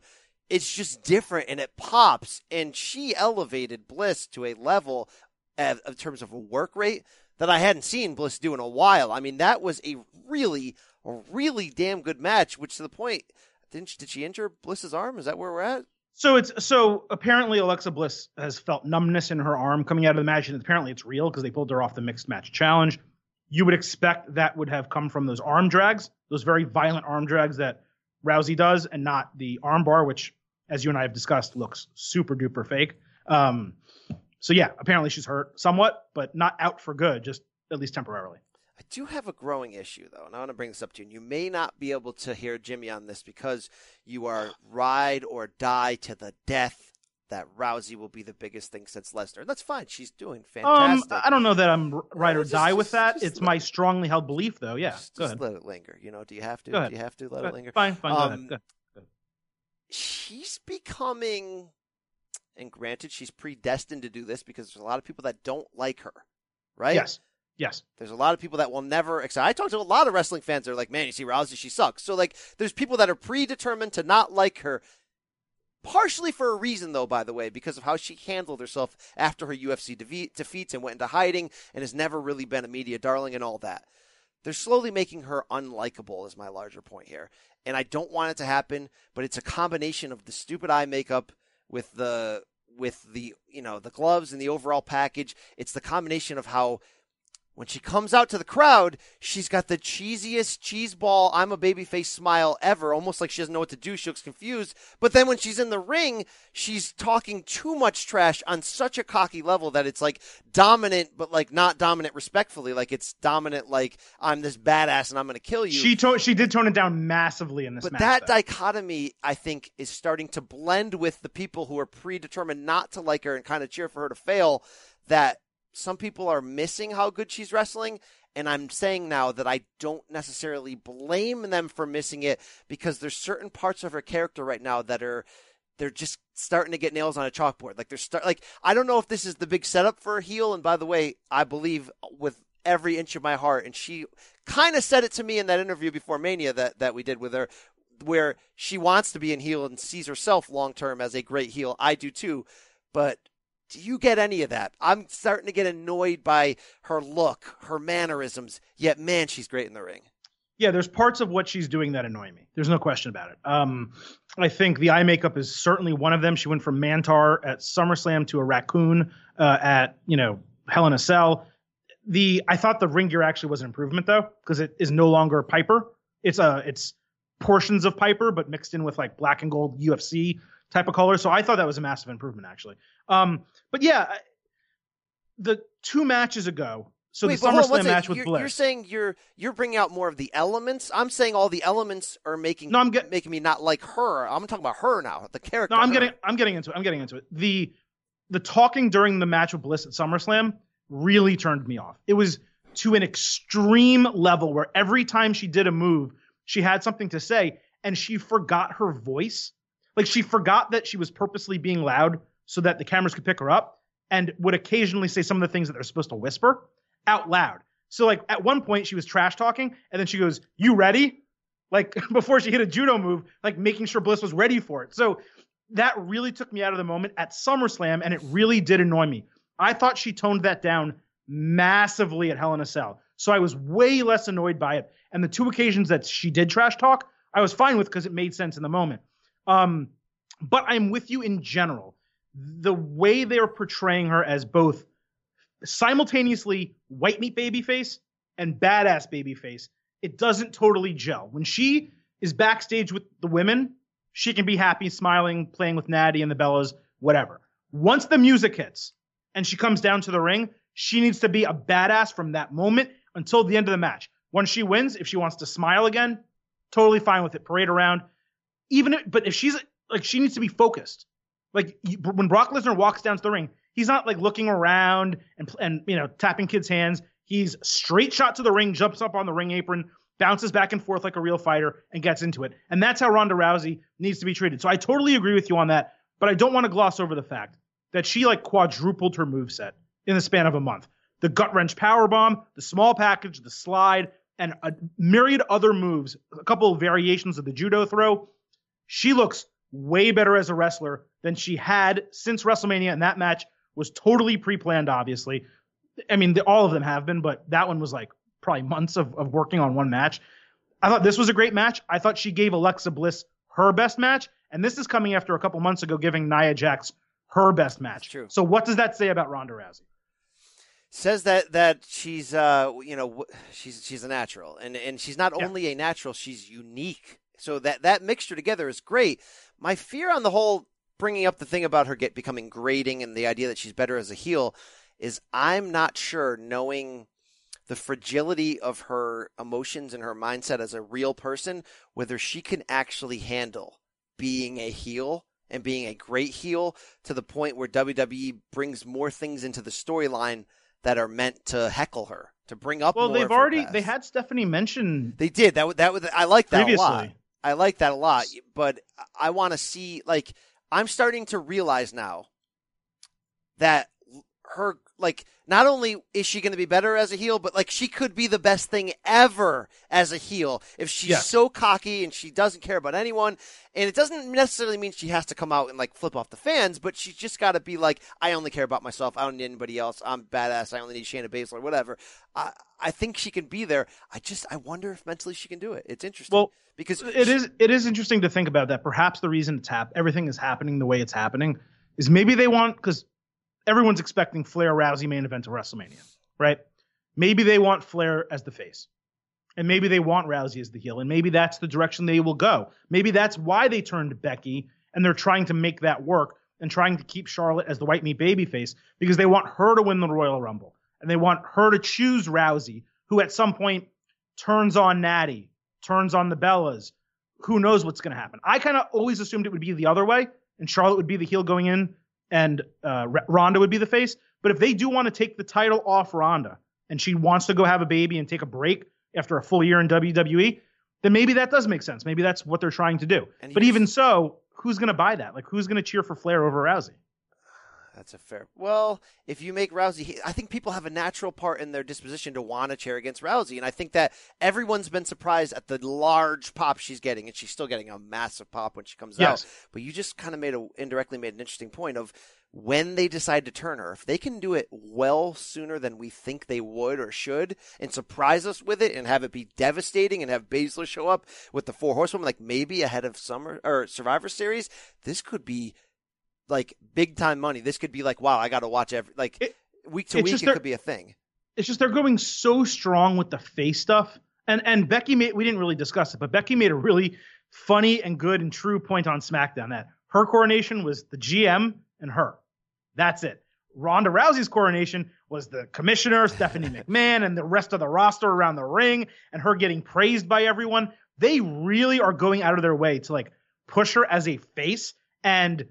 It's just different and it pops. And she elevated Bliss to a level uh, of, in terms of a work rate that I hadn't seen Bliss do in a while. I mean, that was a really, really damn good match, which to the point, didn't did she injure Bliss's arm? Is that where we're at? So it's so apparently Alexa Bliss has felt numbness in her arm coming out of the match, and apparently it's real because they pulled her off the mixed match challenge. You would expect that would have come from those arm drags, those very violent arm drags that Rousey does, and not the arm bar, which, as you and I have discussed, looks super duper fake. Um, so yeah, apparently she's hurt somewhat, but not out for good, just at least temporarily. I do have a growing issue, though, and I want to bring this up to you. And you may not be able to hear Jimmy on this because you are ride or die to the death that Rousey will be the biggest thing since Lesnar. And that's fine. She's doing fantastic. Um, fantastic. I don't know that I'm r- right or just- die with that. it's my strongly held belief, though. Yeah, just, go just ahead. let it linger. You know, do you have to? Go ahead. Do you have to let Go it linger? Fine, fine. go Um, ahead. Go ahead. She's becoming, and granted, she's predestined to do this because there's a lot of people that don't like her, right? Yes, yes. There's a lot of people that will never accept. I talked to a lot of wrestling fans that are like, man, you see Rousey, she sucks. So, like, there's people that are predetermined to not like her, partially for a reason, though, by the way, because of how she handled herself after her UFC defeat, defeats and went into hiding and has never really been a media darling and all that. They're slowly making her unlikable, is my larger point here. And I don't want it to happen, but it's a combination of the stupid eye makeup with the with the you know the gloves and the overall package. It's the combination of how when she comes out to the crowd, she's got the cheesiest cheeseball I'm a babyface smile ever, almost like she doesn't know what to do. She looks confused. But then when she's in the ring, she's talking too much trash on such a cocky level that it's like dominant, but like not dominant respectfully. Like it's dominant, like I'm this badass and I'm going to kill you. She to- she did tone it down massively in this But match. that though. dichotomy, I think, is starting to blend with the people who are predetermined not to like her and kind of cheer for her to fail. That some people are missing how good she's wrestling. And I'm saying now that I don't necessarily blame them for missing it because there's certain parts of her character right now that are they're just starting to get nails on a chalkboard. Like they're start like I don't know if this is the big setup for a heel. And by the way, I believe with every inch of my heart, and she kind of said it to me in that interview before Mania that that we did with her, where she wants to be in heel and sees herself long term as a great heel. I do too, but. Do you get any of that? I'm starting to get annoyed by her look, her mannerisms. Yet, man, she's great in the ring. yeah, there's parts of what she's doing that annoy me. There's no question about it. Um, I think the eye makeup is certainly one of them. She went from Mantar at SummerSlam to a raccoon uh, at you know Hell in a Cell. The I thought the ring gear actually was an improvement though because it is no longer Piper. It's a it's portions of Piper but mixed in with like black and gold UFC type of color. So I thought that was a massive improvement actually. Um, but yeah, the two matches ago. So Wait, the SummerSlam match with you're, Bliss. You're saying you're you're bringing out more of the elements. I'm saying all the elements are making No, I'm get- making me not like her. I'm talking about her now, the character. No, I'm her. getting I'm getting into it. I'm getting into it. The the talking during the match with Bliss at SummerSlam really turned me off. It was to an extreme level where every time she did a move, she had something to say and she forgot her voice. Like she forgot that she was purposely being loud so that the cameras could pick her up and would occasionally say some of the things that they're supposed to whisper out loud. So like at one point she was trash talking and then she goes, "You ready?" Like before she hit a judo move, like making sure Bliss was ready for it. So that really took me out of the moment at SummerSlam, and it really did annoy me. I thought she toned that down massively at Hell in a Cell. So I was way less annoyed by it. And the two occasions that she did trash talk, I was fine with because it made sense in the moment. Um, but I'm with you in general. The way they're portraying her as both simultaneously white meat babyface and badass babyface, it doesn't totally gel. When she is backstage with the women, she can be happy, smiling, playing with Natty and the Bellas, whatever. Once the music hits and she comes down to the ring, she needs to be a badass from that moment until the end of the match. Once she wins, if she wants to smile again, totally fine with it. Parade around. Even if, but if she's like, she needs to be focused. Like when Brock Lesnar walks down to the ring, he's not like looking around and and you know tapping kids' hands. He's straight shot to the ring, jumps up on the ring apron, bounces back and forth like a real fighter, and gets into it. And that's how Ronda Rousey needs to be treated. So I totally agree with you on that, but I don't want to gloss over the fact that she like quadrupled her moveset in the span of a month. The gut wrench power bomb, the small package, the slide, and a myriad other moves, a couple of variations of the judo throw. She looks way better as a wrestler than she had since WrestleMania, and that match was totally pre-planned. Obviously, I mean, the, all of them have been, but that one was like probably months of, of working on one match. I thought this was a great match. I thought she gave Alexa Bliss her best match, and this is coming after a couple months ago giving Nia Jax her best match. true. So what does that say about Ronda Rousey? says that that she's uh you know she's she's a natural and and she's not Yeah. only a natural she's unique so that that mixture together is great my fear on the whole bringing up the thing about her get becoming grating and the idea that she's better as a heel is i'm not sure knowing the fragility of her emotions and her mindset as a real person whether she can actually handle being a heel and being a great heel to the point where WWE brings more things into the storyline that are meant to heckle her, to bring up. Well, they've already past. they had Stephanie mention They did that. That would I like that a lot. I like that a lot, but I want to see like I'm starting to realize now that her like not only is she going to be better as a heel, but like she could be the best thing ever as a heel if she's so cocky and she doesn't care about anyone. And it doesn't necessarily mean she has to come out and like flip off the fans, but she's just got to be like, I only care about myself. I don't need anybody else. I'm badass. I only need Shayna Baszler, whatever. I I think she can be there. I just I wonder if mentally she can do it. It's interesting. Well, because it is it is interesting to think about that. Perhaps the reason it's hap- everything is happening the way it's happening is maybe they want because everyone's expecting Flair Rousey main event of WrestleMania, right? Maybe they want Flair as the face, and maybe they want Rousey as the heel, and maybe that's the direction they will go. Maybe that's why they turned Becky, and they're trying to make that work and trying to keep Charlotte as the white meat baby face because they want her to win the Royal Rumble, and they want her to choose Rousey, who at some point turns on Natty, turns on the Bellas. Who knows what's going to happen? I kind of always assumed it would be the other way, and Charlotte would be the heel going in, and uh, R- Ronda would be the face. But if they do want to take the title off Ronda, and she wants to go have a baby and take a break after a full year in WWE, then maybe that does make sense. Maybe that's what they're trying to do. And But even so, who's going to buy that? Like, who's going to cheer for Flair over Rousey? That's a fair. Well, if you make Rousey, I think people have a natural part in their disposition to want to cheer against Rousey, and I think that everyone's been surprised at the large pop she's getting, and she's still getting a massive pop when she comes Yes. out. But you just kind of made a indirectly made an interesting point of when they decide to turn her. If they can do it well sooner than we think they would or should, and surprise us with it, and have it be devastating, and have Baszler show up with the four horsewomen, like maybe ahead of Summer or Survivor Series, this could be like big time money. This could be like, wow, I got to watch every like It- week to week. It could be a thing. it's just they're going so strong with the face stuff. And and Becky made we didn't really discuss it, but Becky made a really funny and good and true point on SmackDown that her coronation was the GM and her. That's it. Ronda Rousey's coronation was the commissioner, Stephanie McMahon, and the rest of the roster around the ring, and her getting praised by everyone. They really are going out of their way to like push her as a face and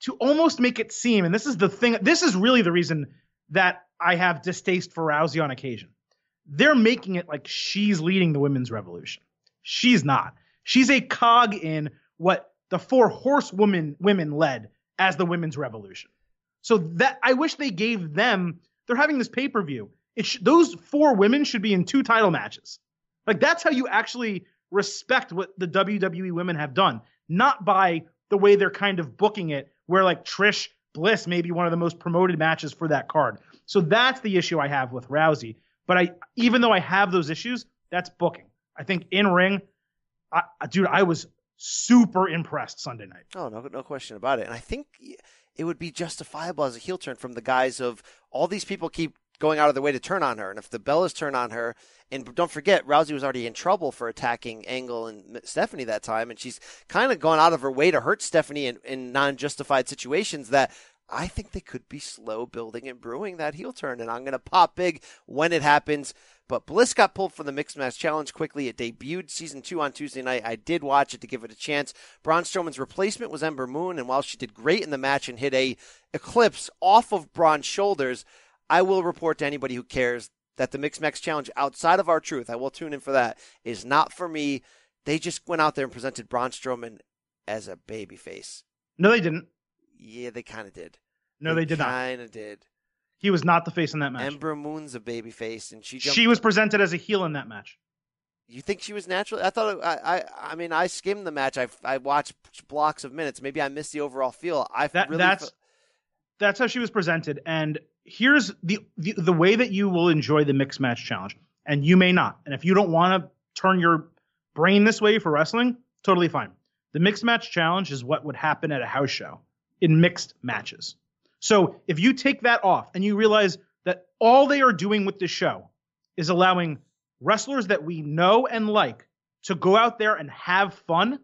to almost make it seem, and this is the thing, this is really the reason that I have distaste for Rousey on occasion. They're making it like she's leading the women's revolution. She's not. She's a cog in what the four horsewomen women led as the women's revolution. So that I wish they gave them. They're having this pay per view. Sh- those four women should be in two title matches. Like that's how you actually respect what the WWE women have done, not by the way they're kind of booking it, where like Trish Bliss may be one of the most promoted matches for that card. So that's the issue I have with Rousey. But I, even though I have those issues, that's booking. I think in ring, I, dude, I was super impressed Sunday night. Oh, no, no question about it. And I think it would be justifiable as a heel turn from the guys of all these people keep going out of their way to turn on her. And if the Bellas turn on her, and don't forget, Rousey was already in trouble for attacking Angle and Stephanie that time, and she's kind of gone out of her way to hurt Stephanie in, in non justified situations that I think they could be slow building and brewing that heel turn. And I'm going to pop big when it happens. But Bliss got pulled from the Mixed Match Challenge quickly. It debuted season two on Tuesday night. I did watch it to give it a chance. Braun Strowman's replacement was Ember Moon, and while she did great in the match and hit a eclipse off of Braun's shoulders, I will report to anybody who cares that the Mixed Match Challenge outside of R-Truth, I will tune in for that, is not for me. They just went out there and presented Braun Strowman as a babyface. No, they didn't. Yeah, they kind of did. No, they did not. Kind of did. He was not the face in that match. Ember Moon's a baby face, and she. She was presented as a heel in that match. You think she was natural? I thought. I. I. I mean, I skimmed the match. I. I watched blocks of minutes. Maybe I missed the overall feel. I That really. that's that's how she was presented. And here's the, the the way that you will enjoy the mixed match challenge, and you may not. And if you don't want to turn your brain this way for wrestling, totally fine. The mixed match challenge is what would happen at a house show in mixed matches. So if you take that off and you realize that all they are doing with this show is allowing wrestlers that we know and like to go out there and have fun,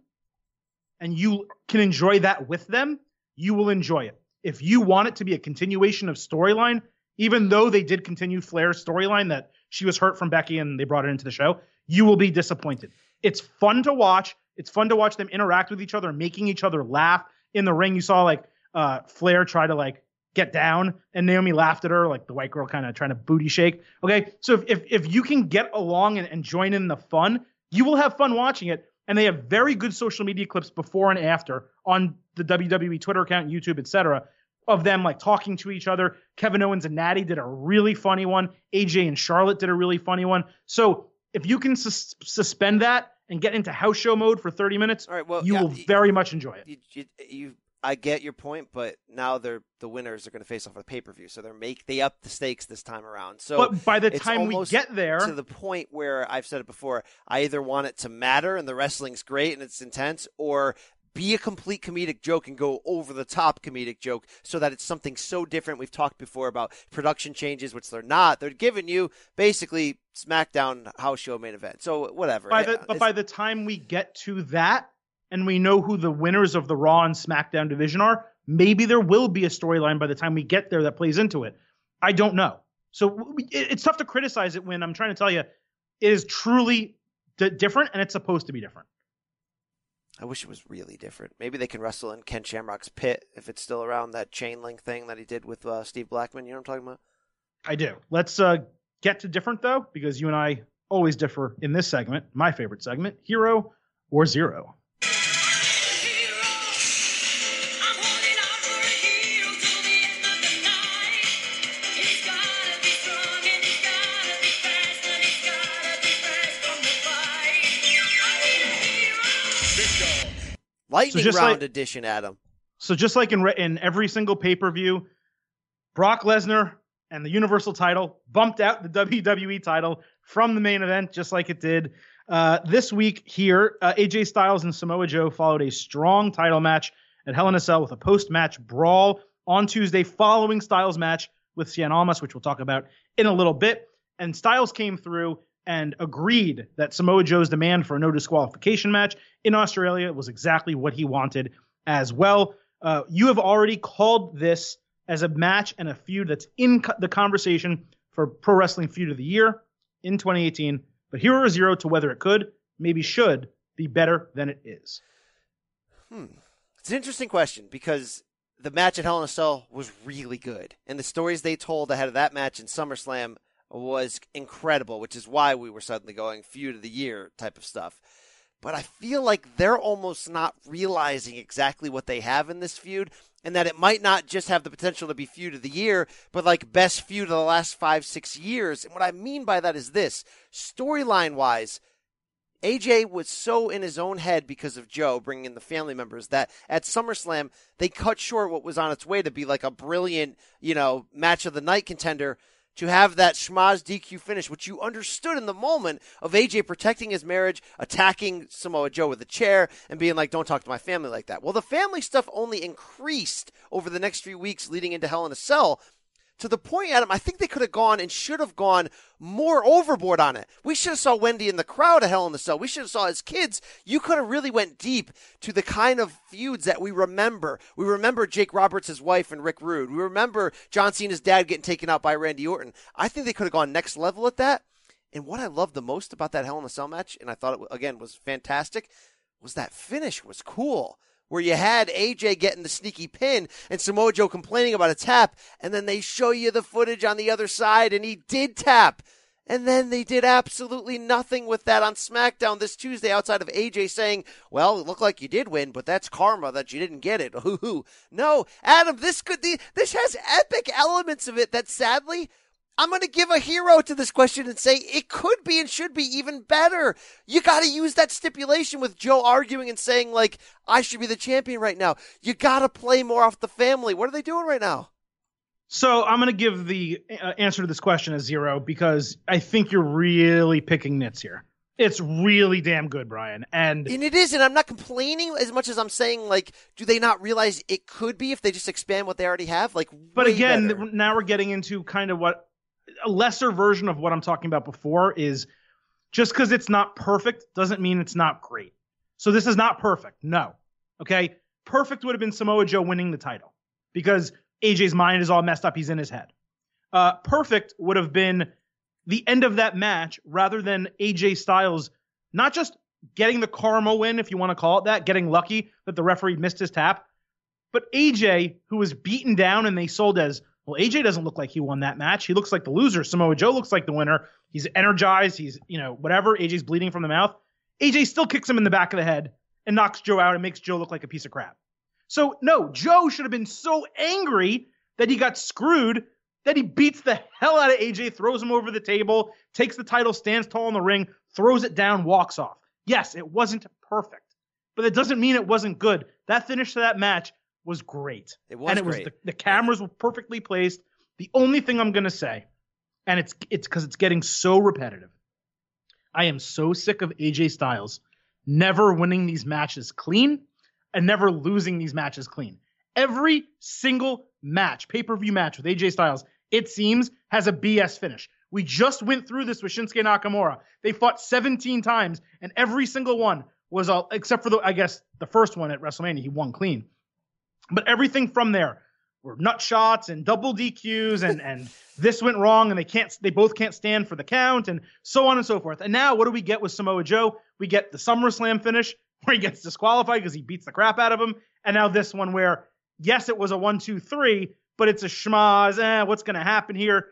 and you can enjoy that with them, you will enjoy it. If you want it to be a continuation of storyline, even though they did continue Flair's storyline that she was hurt from Becky and they brought it into the show, you will be disappointed. It's fun to watch. It's fun to watch them interact with each other, making each other laugh in the ring. You saw like uh, Flair try to like get down, and Naomi laughed at her, like the white girl kind of trying to booty shake. Okay, so if if, if you can get along and, and join in the fun, you will have fun watching it. And they have very good social media clips before and after on the WWE Twitter account, YouTube, etc., of them like talking to each other. Kevin Owens and Natty did a really funny one. AJ and Charlotte did a really funny one. So if you can sus- suspend that and get into house show mode for 30 minutes, All right. Well, you yeah, will very much enjoy it. you, you, you I get your point, but now they're the winners are going to face off a pay per view, so they're make they up the stakes this time around. So, but by the time we get there, to the point where I've said it before, I either want it to matter and the wrestling's great and it's intense, or be a complete comedic joke and go over the top comedic joke so that it's something so different. We've talked before about production changes, which they're not. They're giving you basically SmackDown house show main event. So whatever. by the, but It's- by the time we get to that and we know who the winners of the Raw and SmackDown division are, maybe there will be a storyline by the time we get there that plays into it. I don't know. So it- it's tough to criticize it when I'm trying to tell you it is truly d- different and it's supposed to be different. I wish it was really different. Maybe they can wrestle in Ken Shamrock's pit if it's still around that chain link thing that he did with uh, Steve Blackman. You know what I'm talking about? I do. Let's uh, get to different though, because you and I always differ in this segment. My favorite segment: hero or zero. Lightning just round like- edition, Adam. So just like in re- in every single pay per view, Brock Lesnar and the Universal title bumped out the WWE title from the main event, just like it did uh, this week here. Uh, AJ Styles and Samoa Joe followed a strong title match at Hell in a Cell with a post match brawl on Tuesday, following Styles' match with Cien Almas, which we'll talk about in a little bit. And Styles came through and agreed that Samoa Joe's demand for a no disqualification match in Australia was exactly what he wanted as well. Uh, you have already called this as a match and a feud that's in co- the conversation for Pro Wrestling Feud of the Year in 2018. But Hero or Zero to whether it could, maybe should, be better than it is. Hmm. It's an interesting question because the match at Hell in a Cell was really good, and the stories they told ahead of that match in SummerSlam was incredible, which is why we were suddenly going feud of the year type of stuff. But I feel like they're almost not realizing exactly what they have in this feud, and that it might not just have the potential to be feud of the year, but like best feud of the last five, six years. And what I mean by that is this storyline wise, AJ was so in his own head because of Joe bringing in the family members that at SummerSlam they cut short what was on its way to be like a brilliant, you know, match of the night contender to have that schmaz DQ finish, which you understood in the moment of AJ protecting his marriage, attacking Samoa Joe with a chair, and being like, don't talk to my family like that. Well, the family stuff only increased over the next few weeks leading into Hell in a Cell to the point, Adam, I think they could have gone and should have gone more overboard on it. We should have saw Wendy in the crowd at Hell in the Cell. We should have saw his kids. You could have really went deep to the kind of feuds that we remember. We remember Jake Roberts' wife and Rick Rude. We remember John Cena's dad getting taken out by Randy Orton. I think they could have gone next level at that. And what I loved the most about that Hell in a Cell match, and I thought it again was fantastic, was that finish was cool where you had AJ getting the sneaky pin and Samoa Joe complaining about a tap, and then they show you the footage on the other side, and he did tap. And then they did absolutely nothing with that on SmackDown this Tuesday outside of AJ saying, well, it looked like you did win, but that's karma that you didn't get it. Hoo No, Adam, this could be, this has epic elements of it that sadly, I'm going to give a hero to this question and say it could be and should be even better. You got to use that stipulation with Joe arguing and saying, like, I should be the champion right now. You got to play more off the family. What are they doing right now? So I'm going to give the uh, answer to this question a zero because I think you're really picking nits here. It's really damn good, Brian. And and it is, and I'm not complaining as much as I'm saying, like, do they not realize it could be if they just expand what they already have? Like, but again, better. now we're getting into kind of what a lesser version of what I'm talking about before is just because it's not perfect doesn't mean it's not great. So this is not perfect. No. Okay. Perfect would have been Samoa Joe winning the title because AJ's mind is all messed up. He's in his head. Uh, perfect would have been the end of that match rather than AJ Styles not just getting the karma win, if you want to call it that, getting lucky that the referee missed his tap, but AJ, who was beaten down and they sold as, well, AJ doesn't look like he won that match. He looks like the loser. Samoa Joe looks like the winner. He's energized. He's, you know, whatever. AJ's bleeding from the mouth. AJ still kicks him in the back of the head and knocks Joe out and makes Joe look like a piece of crap. So no, Joe should have been so angry that he got screwed that he beats the hell out of AJ, throws him over the table, takes the title, stands tall in the ring, throws it down, walks off. Yes, it wasn't perfect, but it doesn't mean it wasn't good. That finish to that match was great. It was and it great. was the, the cameras were perfectly placed. The only thing I'm gonna say, and it's it's because it's getting so repetitive. I am so sick of AJ Styles never winning these matches clean and never losing these matches clean. Every single match, pay per view match with AJ Styles, it seems, has a BS finish. We just went through this with Shinsuke Nakamura. They fought 17 times, and every single one was all, except for the, I guess, the first one at WrestleMania, he won clean. But everything from there were nut shots and double DQs, and and this went wrong, and they can't, they both can't stand for the count, and so on and so forth. And now, what do we get with Samoa Joe? We get the SummerSlam finish where he gets disqualified because he beats the crap out of him. And now this one where, yes, it was a one, two, three, but it's a schmaz. Eh, what's to happen here?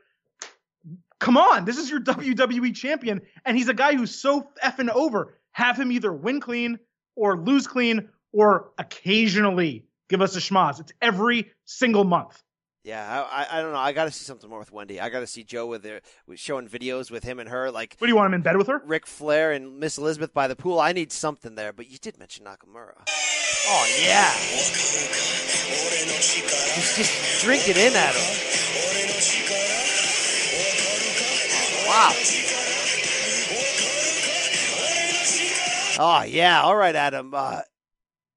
Come on, this is your WWE champion, and he's a guy who's so effing over. Have him either win clean or lose clean or occasionally give us a schmaz. It's every single month. Yeah, I, I don't know. I got to see something more with Wendy. I got to see Joe with her showing videos with him and her, like What do you want him in bed with her? Ric Flair and Miss Elizabeth by the pool. I need something there. But you did mention Nakamura. Oh yeah, he's just drinking in at him. Wow. Oh yeah. All right, Adam. Uh,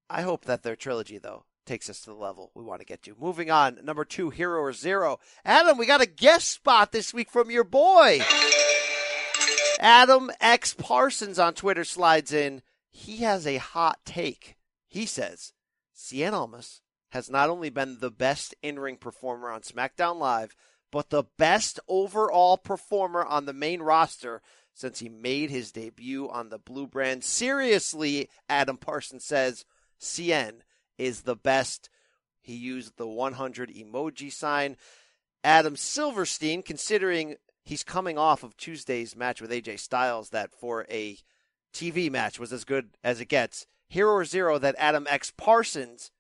I hope that their trilogy though takes us to the level we want to get to. Moving on, number two, Hero or Zero. Adam, we got a guest spot this week from your boy. Adam X Parsons on Twitter slides in. He has a hot take. He says, Cien Almas has not only been the best in ring performer on SmackDown Live, but the best overall performer on the main roster since he made his debut on the Blue Brand. Seriously, Adam Parsons says, Cien is the best. He used the 100 emoji sign. Adam Silverstein, considering he's coming off of Tuesday's match with AJ Styles, that for a TV match was as good as it gets. Hero or zero that Adam X Parsons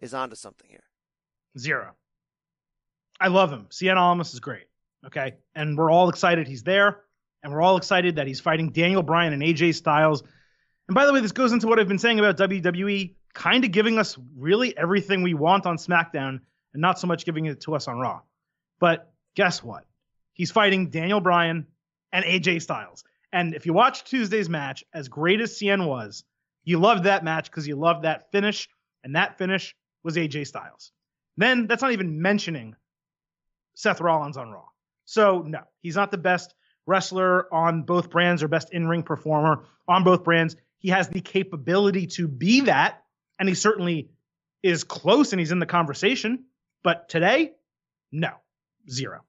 is onto something here. Zero. I love him. Cien Almas is great. Okay. And we're all excited he's there. And we're all excited that he's fighting Daniel Bryan and AJ Styles. And by the way, this goes into what I've been saying about WWE kind of giving us really everything we want on SmackDown and not so much giving it to us on Raw. But guess what? He's fighting Daniel Bryan and AJ Styles. And if you watch Tuesday's match, as great as Cien was, you loved that match because you loved that finish, and that finish was AJ Styles. Then that's not even mentioning Seth Rollins on Raw. So no, he's not the best wrestler on both brands or best in-ring performer on both brands. He has the capability to be that, and he certainly is close and he's in the conversation. But today, no, zero.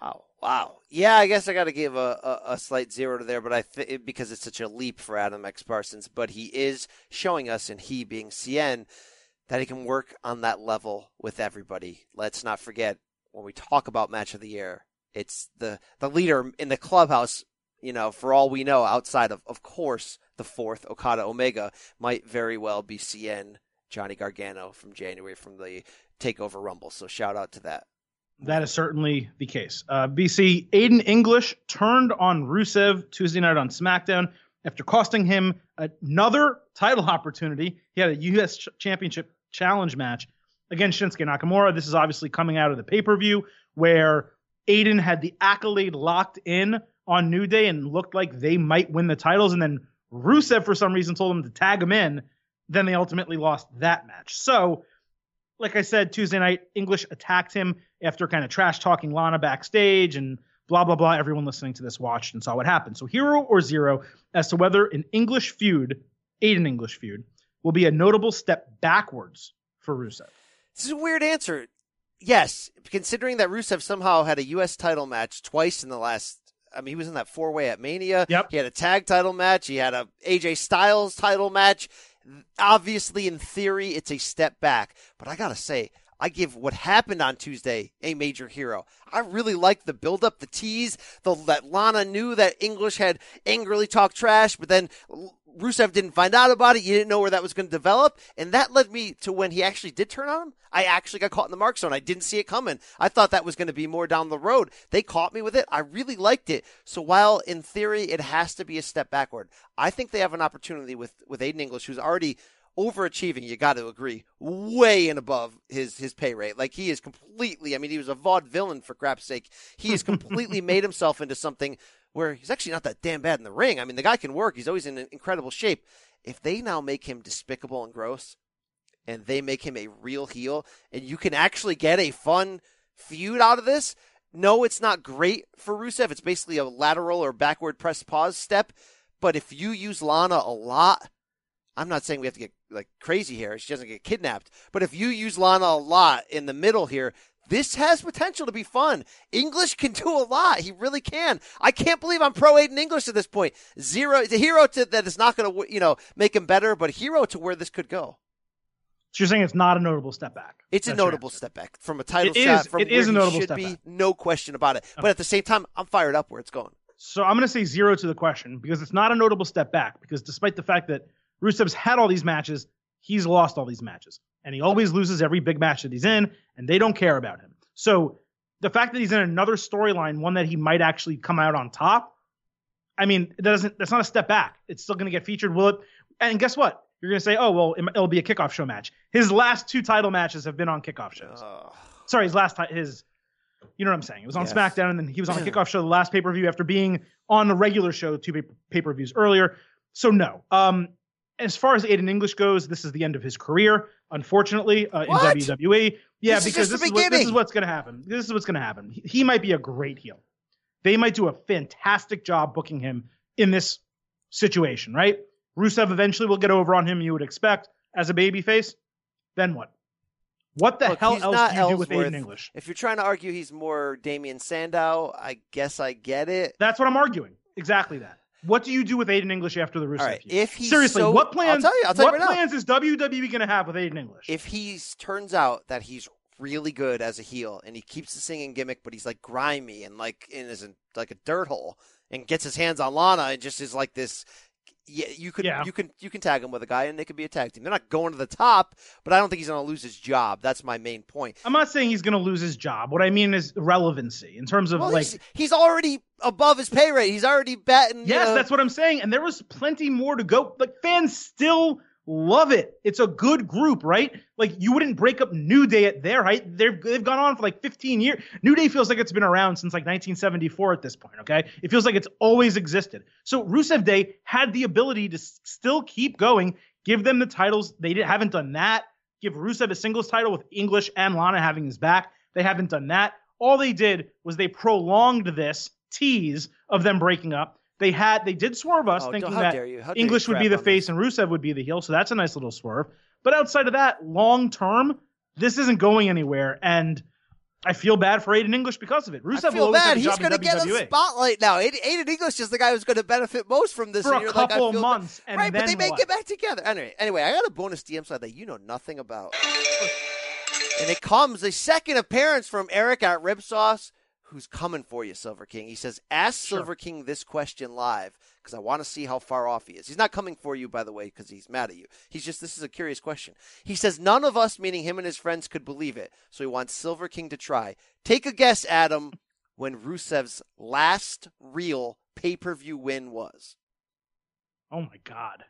Wow. Wow. Yeah, I guess I got to give a, a, a, slight zero to there, but I th- because it's such a leap for Adam X Parsons, but he is showing us, and he being Cien, that he can work on that level with everybody. Let's not forget when we talk about match of the year, It's the the leader in the clubhouse. You know, for all we know, outside of of course the fourth Okada Omega might very well be Cien Johnny Gargano from January from the Takeover Rumble. So shout out to that. That is certainly the case. Uh, BC Aiden English turned on Rusev Tuesday night on SmackDown after costing him another title opportunity. He had a U.S. Championship Challenge match against Shinsuke Nakamura. This is obviously coming out of the pay per view where Aiden had the accolade locked in on New Day and looked like they might win the titles. And then Rusev, for some reason, told him to tag him in. Then they ultimately lost that match. So, like I said, Tuesday night, English attacked him after kind of trash talking Lana backstage and blah, blah, blah. Everyone listening to this watched and saw what happened. So, hero or zero as to whether an English feud, Aiden English feud, will be a notable step backwards for Rusev. This is a weird answer. Yes, considering that Rusev somehow had a U.S. title match twice in the last. I mean, he was in that four way at Mania. Yep. He had a tag title match. He had a AJ Styles title match. Obviously, in theory, it's a step back. But I gotta say, I give what happened on Tuesday a major hero. I really like the build up, the tease, the that Lana knew that English had angrily talked trash, but then Rusev didn't find out about it. You didn't know where that was going to develop. And that led me to when he actually did turn on him. I actually got caught in the mark zone. I didn't see it coming. I thought that was going to be more down the road. They caught me with it. I really liked it. So while in theory it has to be a step backward, I think they have an opportunity with, with Aiden English, who's already overachieving, you got to agree, way and above his his pay rate. Like he is completely. I mean, he was a vaudevillain for crap's sake. He has completely made himself into something where he's actually not that damn bad in the ring. I mean, the guy can work. He's always in incredible shape. If they now make him despicable and gross, and they make him a real heel, and you can actually get a fun feud out of this. No, it's not great for Rusev. It's basically a lateral or backward press pause step. But if you use Lana a lot, I'm not saying we have to get like crazy here. She doesn't get kidnapped. But if you use Lana a lot in the middle here, this has potential to be fun. English can do a lot. He really can. I can't believe I'm pro Aiden English at this point. Zero, the hero to, that is not going to, you know, make him better, but hero to where this could go. So you're saying it's not a notable step back? It's a notable step back from a title it shot. Is, from it is a notable should step be, back. no question about it. Okay. But at the same time, I'm fired up where it's going. So I'm going to say zero to the question because it's not a notable step back. Because despite the fact that Rusev's had all these matches, he's lost all these matches, and he always loses every big match that he's in, and they don't care about him. So the fact that he's in another storyline, one that he might actually come out on top, I mean, that doesn't that's not a step back. It's still going to get featured. Will it? And guess what? You're going to say, oh well, it- it'll be a kickoff show match. His last two title matches have been on kickoff shows. Sorry, his last ti- his. You know what I'm saying? It was on Yes. SmackDown, and then he was on a kickoff show, the last pay per view, after being on the regular show two pay per views earlier. So no. Um, as far as Aiden English goes, this is the end of his career, unfortunately, uh, in What? WWE. Yeah, This because just the this is, what, this is what's going to happen. This is what's going to happen. He, he might be a great heel. They might do a fantastic job booking him in this situation, right? Rusev eventually will get over on him, you would expect, as a babyface. Then what? What the Look, hell else do you do with Aiden English? If you're trying to argue he's more Damien Sandow, I guess I get it. That's what I'm arguing. Exactly that. What do you do with Aiden English after the Rusev right, if he's Seriously, so- what plans? I'll tell you, I'll tell you what right now. plans is WWE going to have with Aiden English? If he turns out that he's really good as a heel and he keeps the singing gimmick, but he's like grimy and like in is like a dirt hole and gets his hands on Lana and just is like this. Yeah, you could Yeah. you can you can tag him with a guy and they could be a tag team. They're not going to the top, but I don't think he's going to lose his job. That's my main point. I'm not saying he's going to lose his job. What I mean is relevancy in terms of Well, like. he's, he's already above his pay rate. He's already batting. Yes, know- that's what I'm saying. And there was plenty more to go. Like fans still love it. It's a good group, right? Like you wouldn't break up New Day at their height. They've they've gone on for like 15 years. New Day feels like it's been around since like 1974 at this point. Okay, it feels like it's always existed. So Rusev Day had the ability to s- still keep going. Give them the titles. They haven't done that. Give Rusev a singles title with English and Lana having his back. They haven't done that. All they did was they prolonged this tease of them breaking up. They had they did swerve us Oh, thinking that dare you. How dare English would be the on me. face and Rusev would be the heel. So that's a nice little swerve. But outside of that, long term, this isn't going anywhere. And I feel bad for Aiden English because of it. Rusev I will feel bad. He's going to get a spotlight now. Aiden English is the guy who's going to benefit most from this. for and a like, couple feel bad. months. And right, then but they may what? get back together. Anyway, anyway, I got a bonus DM side that you know nothing about. And it comes a second appearance from Eric at Rib Sauce, who's coming for you, Silver King. He says, ask Sure. Silver King this question live because I want to see how far off he is. He's not coming for you, by the way, because he's mad at you. He's just, this is a curious question. He says, none of us, meaning him and his friends, could believe it. So he wants Silver King to try. Take a guess, Adam, when Rusev's last real pay per view win was. Oh my god.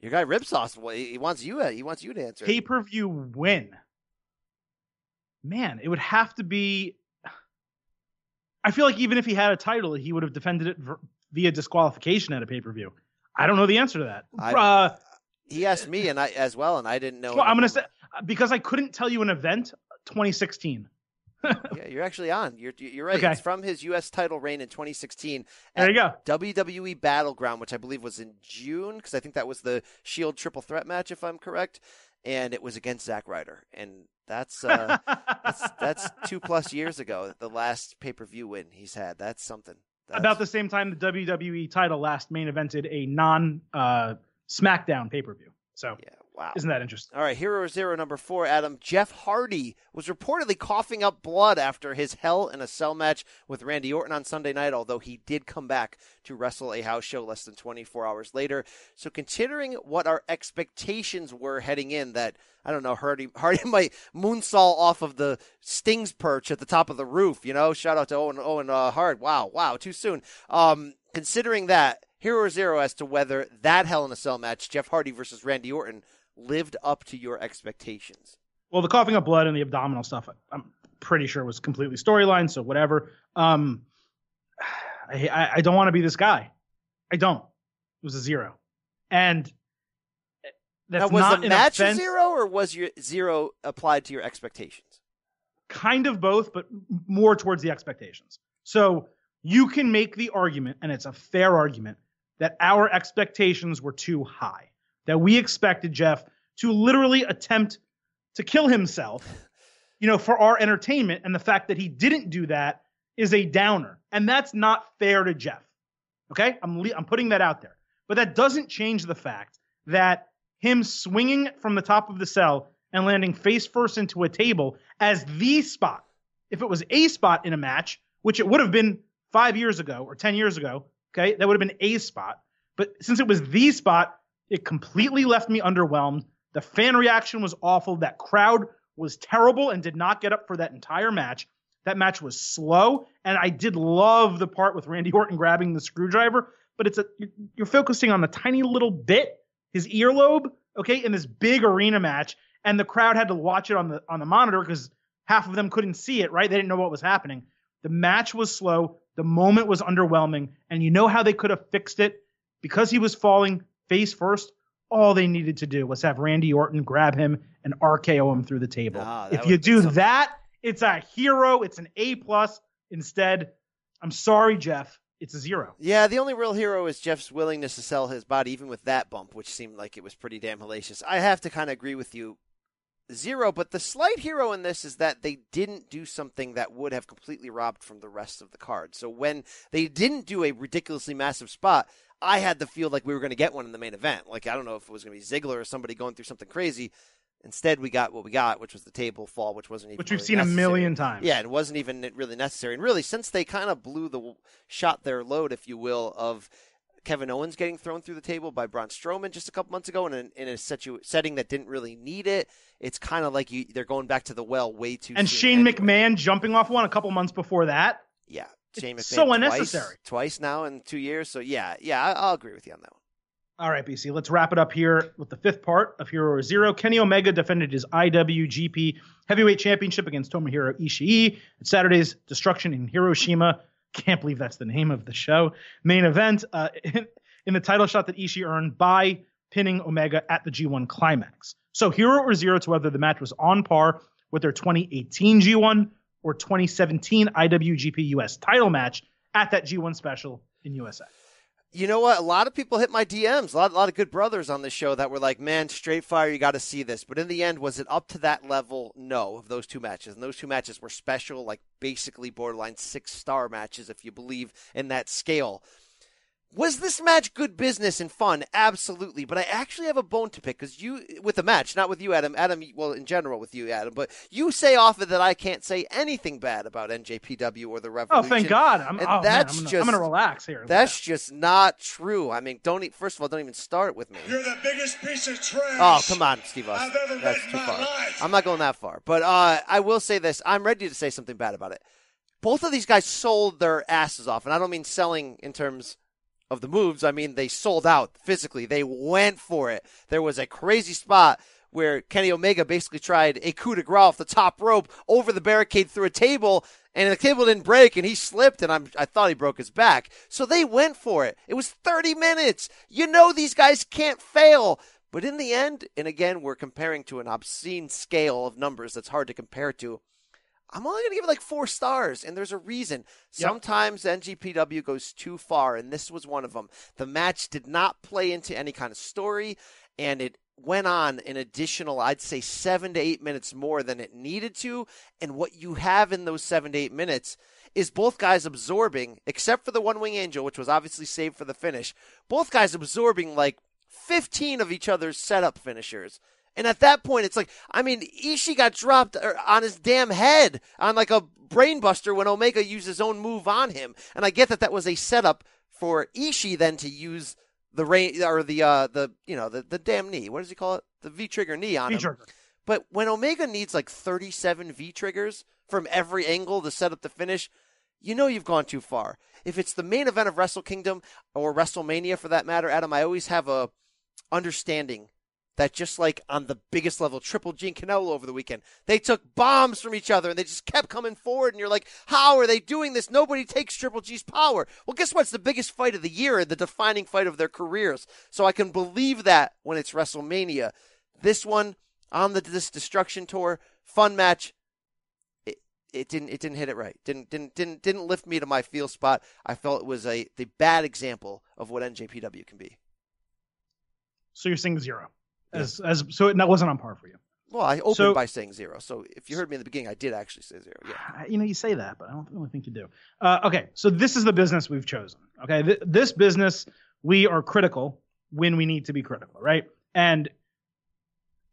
Your guy Ripsauce, well, he he wants you. He wants you to answer. Pay per view win. Man, it would have to be. I feel like even if he had a title, he would have defended it via disqualification at a pay per view. I don't know the answer to that. I- uh, He asked me and I as well, and I didn't know. well, I'm gonna say because I couldn't tell you an event. 2016. Yeah, you're actually on. You're you're right. Okay. It's from his U.S. title reign in 2016 There you go. WWE Battleground, which I believe was in June, because I think that was the Shield Triple Threat match, if I'm correct, and it was against Zack Ryder, and that's uh, that's that's two plus years ago. The last pay per view win he's had. That's something. That's, About the same time the WWE title last main evented a non uh, SmackDown pay per view. So Yeah. Wow. isn't that interesting? All right, Hero Zero number four, Adam. Jeff Hardy was reportedly coughing up blood after his Hell in a Cell match with Randy Orton on Sunday night, although he did come back to wrestle a house show less than 24 hours later. So, considering what our expectations were heading in, that, I don't know, Hardy, Hardy might moonsault off of the Sting's perch at the top of the roof, you know? Shout out to Owen, Owen uh, Hart. Wow, wow, too soon. Um, considering that, Hero Zero as to whether that Hell in a Cell match, Jeff Hardy versus Randy Orton, lived up to your expectations. Well, the coughing up blood and the abdominal stuff, I'm pretty sure was completely storyline. So whatever. Um, I, I, don't want to be this guy. I don't. It was a zero, and that's now, was not the match a offense. zero, or was your zero applied to your expectations? kind of both, but more towards the expectations. So you can make the argument, and it's a fair argument, that our expectations were too high. That we expected Jeff to literally attempt to kill himself, you know, for our entertainment. And the fact that he didn't do that is a downer. And that's not fair to Jeff. Okay? I'm, le- I'm putting that out there. But that doesn't change the fact that him swinging from the top of the cell and landing face first into a table as the spot. If it was a spot in a match, which it would have been five years ago or 10 years ago, okay, that would have been a spot. But since it was the spot, it completely left me underwhelmed. The fan reaction was awful. That crowd was terrible and did not get up for that entire match. That match was slow, and I did love the part with Randy Orton grabbing the screwdriver, but it's a you're- focusing on the tiny little bit, his earlobe, okay, in this big arena match, and the crowd had to watch it on the on the monitor because half of them couldn't see it, right? They didn't know what was happening. The match was slow, the moment was underwhelming, and you know how they could have fixed it because he was falling face first. All they needed to do was have Randy Orton grab him and RKO him through the table. If you do something. that, it's a hero. It's an A plus. Instead, I'm sorry, Jeff. It's a zero. Yeah, the only real hero is Jeff's willingness to sell his body, even with that bump, which seemed like it was pretty damn hellacious. I have to kind of agree with you. Zero, but the slight hero in this is that they didn't do something that would have completely robbed from the rest of the card. So when they didn't do a ridiculously massive spot, I had the feel like we were going to get one in the main event. Like I don't know if it was going to be Ziggler or somebody going through something crazy. Instead, we got what we got, which was the table fall, which wasn't even Which we've really seen a million times. Yeah, it wasn't even really necessary. And really, since they kind of blew the shot their load, if you will, of Kevin Owens getting thrown through the table by Braun Strowman just a couple months ago in a, in a situ- setting that didn't really need it, it's kind of like you, they're going back to the well way too And Shane anyway. McMahon jumping off one a couple months before that. Yeah, Shane McMahon. It's so twice- unnecessary. Twice, now in two years. So, yeah, yeah, I, I'll agree with you on that one. All right, BC, let's wrap it up here with the fifth part of Hero Zero. Kenny Omega defended his IWGP Heavyweight Championship against Tomohiro Ishii at Saturday's Destruction in Hiroshima. Can't believe that's the name of the show. Main event uh, in, in the title shot that Ishii earned by pinning Omega at the G1 Climax. So, Hero or Zero to whether the match was on par with their 2018 G1 or 2017 IWGP US title match at that G1 special in USA. You know what? A lot of people hit my DMs. A lot, a lot of good brothers on this show that were like, "Man, straight fire, you got to see this." But in the end, was it up to that level? No, of those two matches. And those two matches were special, like basically borderline six star matches, if you believe in that scale. Was this match good business and fun? Absolutely. But I actually have a bone to pick because you, with the match, not with you, Adam. Adam, well, in general with you, Adam, but you say often that I can't say anything bad about NJPW or the Revolution. Oh, thank God! I'm, And oh, man, that's I'm gonna, just- I'm gonna relax here. That's just not true. I mean, don't, first of all, don't even start with me. You're the biggest piece of trash. Oh, come on, Steve Austin. I've ever that's met too my far life. i'm not going that far. But uh, I will say this. I'm ready to say something bad about it. Both of these guys sold their asses off. And I don't mean selling in terms of the moves. I mean, they sold out physically. They went for it. There was a crazy spot where Kenny Omega basically tried a coup de grace off the top rope over the barricade through a table, and the table didn't break, and he slipped, and I'm, I thought he broke his back. So they went for it. It was 30 minutes. You know these guys can't fail. But in the end, and again, we're comparing to an obscene scale of numbers that's hard to compare to. I'm only going to give it like four stars, and there's a reason. Yep. Sometimes NJPW goes too far, and this was one of them. The match did not play into any kind of story, and it went on an additional, I'd say, seven to eight minutes more than it needed to. And what you have in those seven to eight minutes is both guys absorbing, except for the One Wing Angel, which was obviously saved for the finish, both guys absorbing like 15 of each other's setup finishers. And at that point, it's like, I mean, Ishii got dropped er, on his damn head on like a brainbuster when Omega used his own move on him. And I get that that was a setup for Ishii then to use the rain or the uh the you know the the damn knee. What does he call it? The V trigger knee on him. V-trigger. But when Omega needs like 37 V triggers from every angle to set up the finish, you know you've gone too far. If it's the main event of Wrestle Kingdom or WrestleMania for that matter, Adam, I always have a understanding that just like on the biggest level, Triple G and Canelo over the weekend, they took bombs from each other and they just kept coming forward. And you're like, how are they doing this? Nobody takes Triple G's power. Well, guess what? It's the biggest fight of the year and the defining fight of their careers. So I can believe that when it's WrestleMania. This one on the this destruction tour, fun match. It, it didn't it didn't hit it right. Didn't didn't didn't didn't lift me to my feel spot. I felt it was a the bad example of what NJPW can be. So you're saying zero, as as so it, that wasn't on par for you. Well, I opened So- by saying zero. So if you heard me in the beginning, I did actually say zero. Yeah. You know, you say that, but I don't really think you do. Uh, okay, so this is the business we've chosen. Okay, Th- this business we are critical when we need to be critical, right? And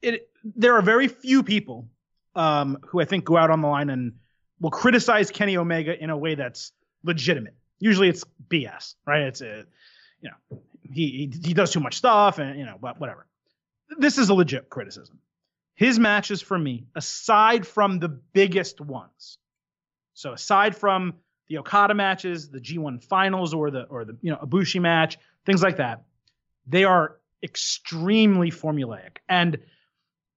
it there are very few people um, who I think go out on the line and will criticize Kenny Omega in a way that's legitimate. Usually, it's BS, right? It's a, you know, he he, he does too much stuff, and you know, wha- whatever. This is a legit criticism. His matches for me, aside from the biggest ones, so aside from the Okada matches, the G1 finals, or the or the you know Ibushi match, things like that, they are extremely formulaic. And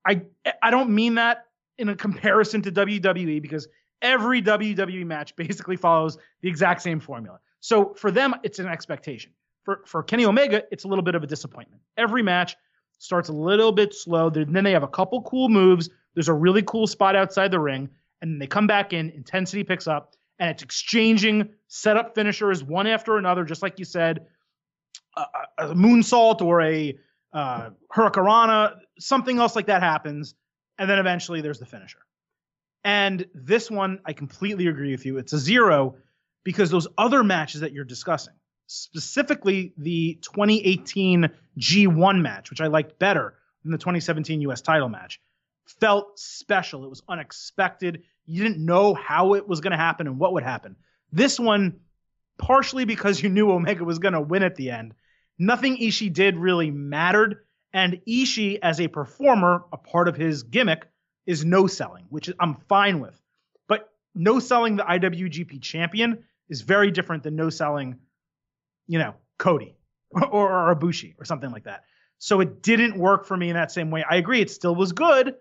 I I don't mean that in a comparison to WWE because every WWE match basically follows the exact same formula. So for them, it's an expectation. For for Kenny Omega, it's a little bit of a disappointment. Every match starts a little bit slow. Then they have a couple cool moves. There's a really cool spot outside the ring, and they come back in. Intensity picks up, and it's exchanging setup finishers one after another, just like you said. A, a, a moonsault or a uh, hurricanrana, something else like that happens, and then eventually there's the finisher. And this one, I completely agree with you. It's a zero because those other matches that you're discussing, specifically the 2018 G1 match, which I liked better than the 2017 US title match, felt special. It was unexpected. You didn't know how it was going to happen and what would happen. This one, partially because you knew Omega was going to win at the end, nothing Ishii did really mattered. And Ishii, as a performer, a part of his gimmick is no selling, which I'm fine with. But no selling the IWGP champion is very different than no selling, you know, Cody or, or or something like that. So it didn't work for me in that same way. I agree, it still was good,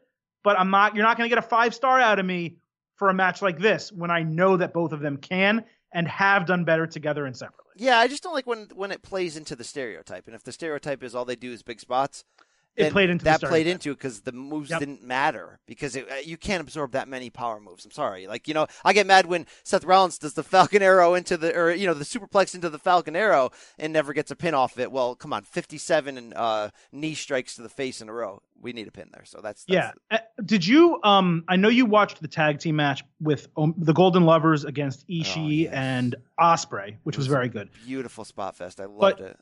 but I'm not. You're not going to get a five star out of me for a match like this when I know that both of them can and have done better together and separately. Yeah, I just don't like when when it plays into the stereotype. And if the stereotype is all they do is big spots, It played into that played into it because the moves Yep. didn't matter because it, uh, you can't absorb that many power moves. I'm sorry, like you know, I get mad when Seth Rollins does the Falcon Arrow into the or you know the superplex into the Falcon Arrow and never gets a pin off it. Well, come on, 57 and uh, knee strikes to the face in a row. We need a pin there, so that's, Yeah. that's Uh, Did you? Um, I know you watched the tag team match with um, the Golden Lovers against Ishii Oh, yes. and Ospreay, which was very good. beautiful spot fest. I loved But- it.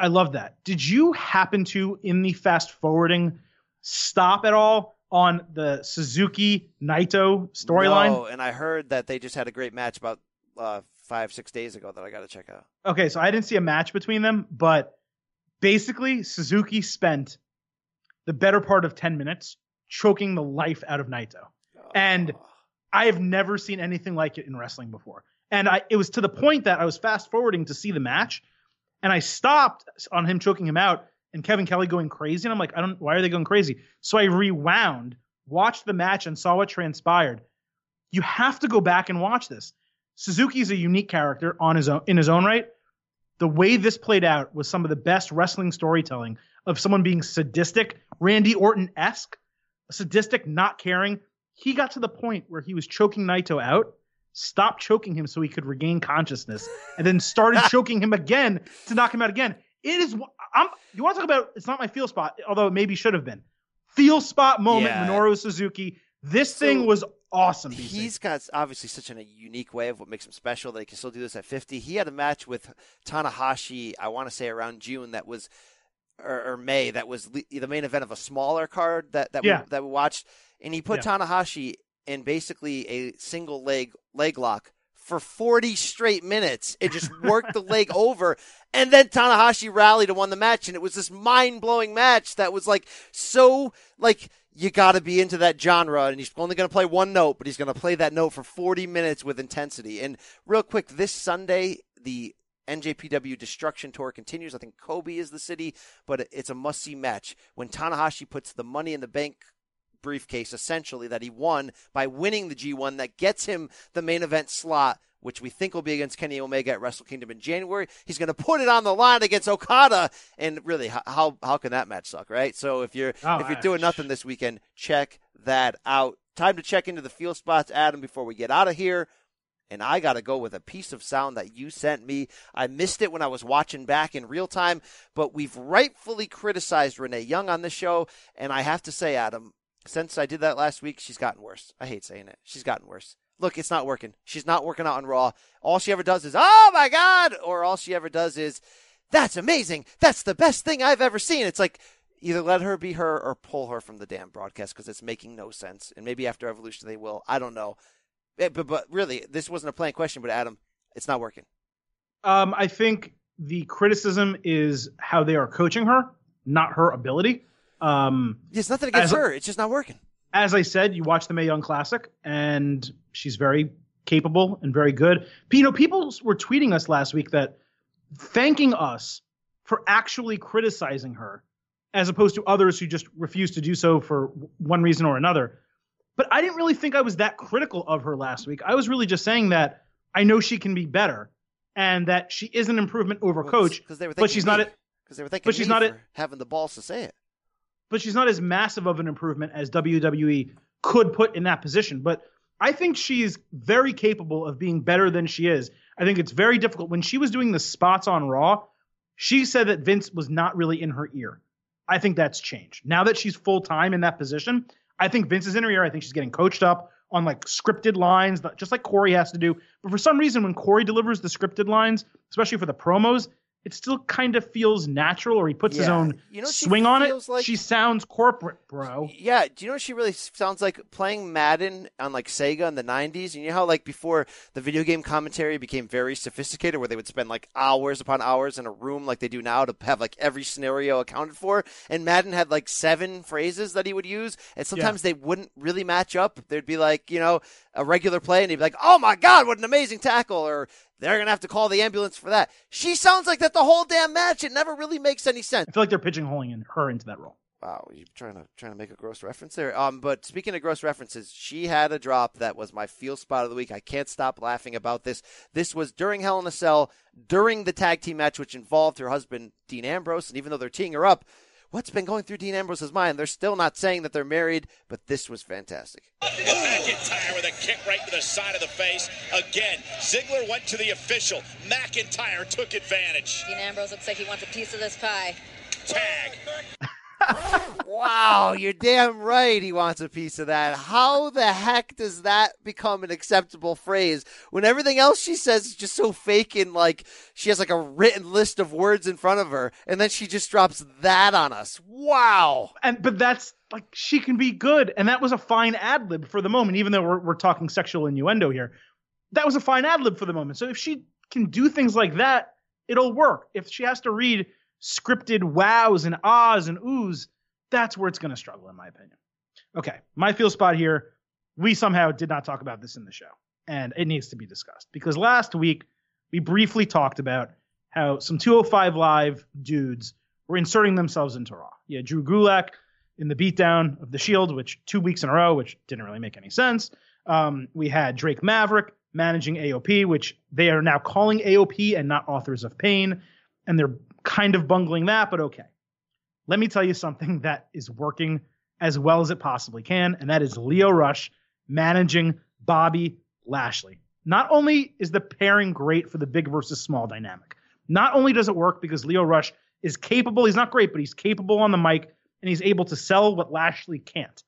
I love that. Did you happen to, in the fast forwarding, stop at all on the Suzuki Naito storyline? No, and I heard that they just had a great match about uh, five six days ago that I got to check out. Okay, so I didn't see a match between them, but basically Suzuki spent the better part of 10 minutes choking the life out of Naito. And Oh. I have never seen anything like it in wrestling before. And I it was to the point that I was fast forwarding to see the match and I stopped on him choking him out and Kevin Kelly going crazy and I'm like I don't why are they going crazy? So I rewound, watched the match and saw what transpired. You have to go back and watch this. Suzuki's a unique character on his own in his own right. The way this played out was some of the best wrestling storytelling of someone being sadistic, Randy Orton esque, sadistic, not caring. He got to the point where he was choking Naito out, stopped choking him so he could regain consciousness, and then started choking him again to knock him out again. It is. I'm. You want to talk about? It's not my feel spot, although it maybe should have been. Feel spot moment, Yeah. Minoru Suzuki. This So, thing was awesome. BC. He's got obviously such a unique way of what makes him special that he can still do this at 50. He had a match with Tanahashi, I want to say around June, that was or, or May, that was le- the main event of a smaller card that that Yeah. we, that we watched, and he put Tanahashi in basically a single leg leg lock for 40 straight minutes. It just worked the leg over. And then Tanahashi rallied and won the match. And it was this mind blowing match that was like so, like, you got to be into that genre. And he's only going to play one note, but he's going to play that note for 40 minutes with intensity. And real quick, this Sunday, the NJPW Destruction Tour continues. I think Kobe is the city, but it's a must see match when Tanahashi puts the money in the bank briefcase essentially that he won by winning the G1 that gets him the main event slot which we think will be against Kenny Omega at Wrestle Kingdom in January. He's going to put it on the line against Okada, and really, how how, can that match suck, right? So if you're Oh, if you're I- doing nothing this weekend, check that out. Time to check into the field spots, Adam, before we get out of here. And I got to go with a piece of sound that you sent me. I missed it when I was watching back in real time, but we've rightfully criticized Renee Young on this show. And I have to say, Adam, since I did that last week, she's gotten worse. I hate saying it. She's gotten worse. Look, it's not working. She's not working out on Raw. All she ever does is, oh my God! Or all she ever does is, that's amazing. That's the best thing I've ever seen. It's like, either let her be her or pull her from the damn broadcast because it's making no sense. And maybe after Evolution they will. I don't know. Eh, But, but really, this wasn't a plain question, but Adam, it's not working. Um, I think the criticism is how they are coaching her, not her ability. Um, It's nothing against As her. It's just not working. as I said, you watch the Mae Young Classic, and she's very capable and very good. But, you know, people were tweeting us last week that thanking us for actually criticizing her, as opposed to others who just refused to do so for one reason or another. But I didn't really think I was that critical of her last week. I was really just saying that I know she can be better, and that she is an improvement over Coach. because they were but thinking she's not me. a- because they were thinking but she's not for having the balls to say it. But she's not as massive of an improvement as WWE could put in that position. But I think she's very capable of being better than she is. I think it's very difficult. When she was doing the spots on Raw, she said that Vince was not really in her ear. I think that's changed. Now that she's full time in that position, I think Vince is in her ear. I think she's getting coached up on like scripted lines, just like Corey has to do. But for some reason, when Corey delivers the scripted lines, especially for the promos, it still kind of feels natural, or he puts his own You know swing on it. like? She sounds corporate, bro. Yeah, do you know what she really sounds like? Playing Madden on like Sega in the '90s. And you know how like before the video game commentary became very sophisticated, where they would spend like hours upon hours in a room like they do now to have like every scenario accounted for. And Madden had like seven phrases that he would use, and sometimes they wouldn't really match up. There'd be like you know a regular play, and he'd be like, "Oh my god, what an amazing tackle!" or they're gonna have to call the ambulance for that. She sounds like that the whole damn match. It never really makes any sense. I feel like they're pigeonholing in her into that role. Wow, you're trying to trying to make a gross reference there. Um, but speaking of gross references, she had a drop that was my feel spot of the week. I can't stop laughing about this. This was during Hell in a Cell, during the tag team match, which involved her husband Dean Ambrose, and even though they're teeing her up, what's been going through Dean Ambrose's mind. They're still not saying that they're married, but this was fantastic. McIntyre with a kick right to the side of the face. Again, Ziggler went to the official. McIntyre took advantage. Dean Ambrose looks like he wants a piece of this pie. Tag. Wow, you're damn right he wants a piece of that. How the heck does that become an acceptable phrase when everything else she says is just so fake and like she has like a written list of words in front of her and then she just drops that on us. Wow. and but that's like she can be good, and that was a fine ad lib for the moment. Even though we're we're talking sexual innuendo here, that was a fine ad lib for the moment. So if she can do things like that, it'll work. If she has to read scripted wows and ahs and oohs, that's where it's going to struggle, in my opinion. Okay, my feel spot here. We somehow did not talk about this in the show, and it needs to be discussed because last week we briefly talked about how some 205 Live dudes were inserting themselves into Raw. Yeah, Drew Gulak in the beatdown of the Shield, which two weeks in a row, which didn't really make any sense. Um, we had Drake Maverick managing AOP, which they are now calling AOP and not Authors of Pain, and they're kind of bungling that, but okay. Let me tell you something that is working as well as it possibly can, and that is Lio Rush managing Bobby Lashley. Not only is the pairing great for the big versus small dynamic, not only does it work because Lio Rush is capable, he's not great, but he's capable on the mic and he's able to sell what Lashley can't.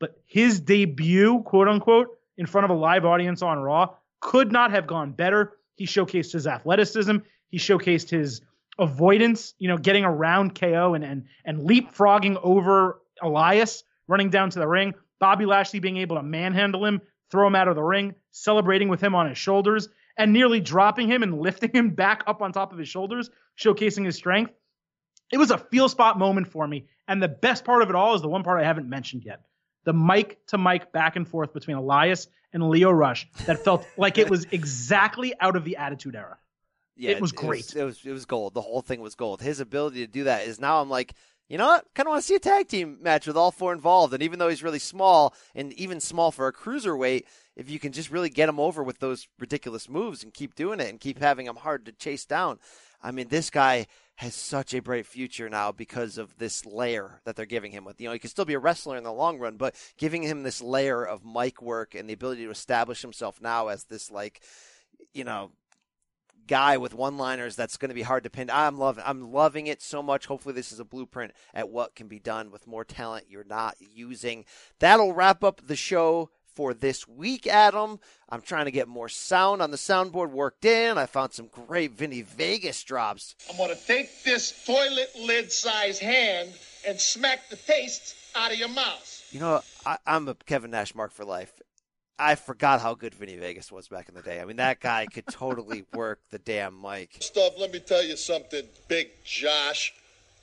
But his debut, quote unquote, in front of a live audience on Raw could not have gone better. He showcased his athleticism, he showcased his avoidance, you know, getting around KO and and and leapfrogging over Elias, running down to the ring. Bobby Lashley being able to manhandle him, throw him out of the ring, celebrating with him on his shoulders, and nearly dropping him and lifting him back up on top of his shoulders, showcasing his strength. It was a feel spot moment for me. And the best part of it all is the one part I haven't mentioned yet. The mic to mic back and forth between Elias and Lio Rush that felt like it was exactly out of the Attitude Era. Yeah, It was great. It was, it was gold. The whole thing was gold. His ability to do that is now I'm like, you know what? Kind of want to see a tag team match with all four involved. And even though he's really small and even small for a cruiserweight, if you can just really get him over with those ridiculous moves and keep doing it and keep having him hard to chase down, I mean, this guy has such a bright future now because of this layer that they're giving him with. You know, he can still be a wrestler in the long run, but giving him this layer of mic work and the ability to establish himself now as this like, you know, guy with one-liners that's going to be hard to pin. I'm loving I'm loving it so much. Hopefully this is a blueprint at what can be done with more talent you're not using. That'll wrap up the show for this week, Adam. I'm trying to get more sound on the soundboard worked in. I found some great Vinny Vegas drops. I'm gonna take this toilet lid size hand and smack the taste out of your mouth. You know, I, I'm a Kevin Nash mark for life. I forgot how good Vinny Vegas was back in the day. I mean, that guy could totally work the damn mic. Stuff, let me tell you something, Big Josh.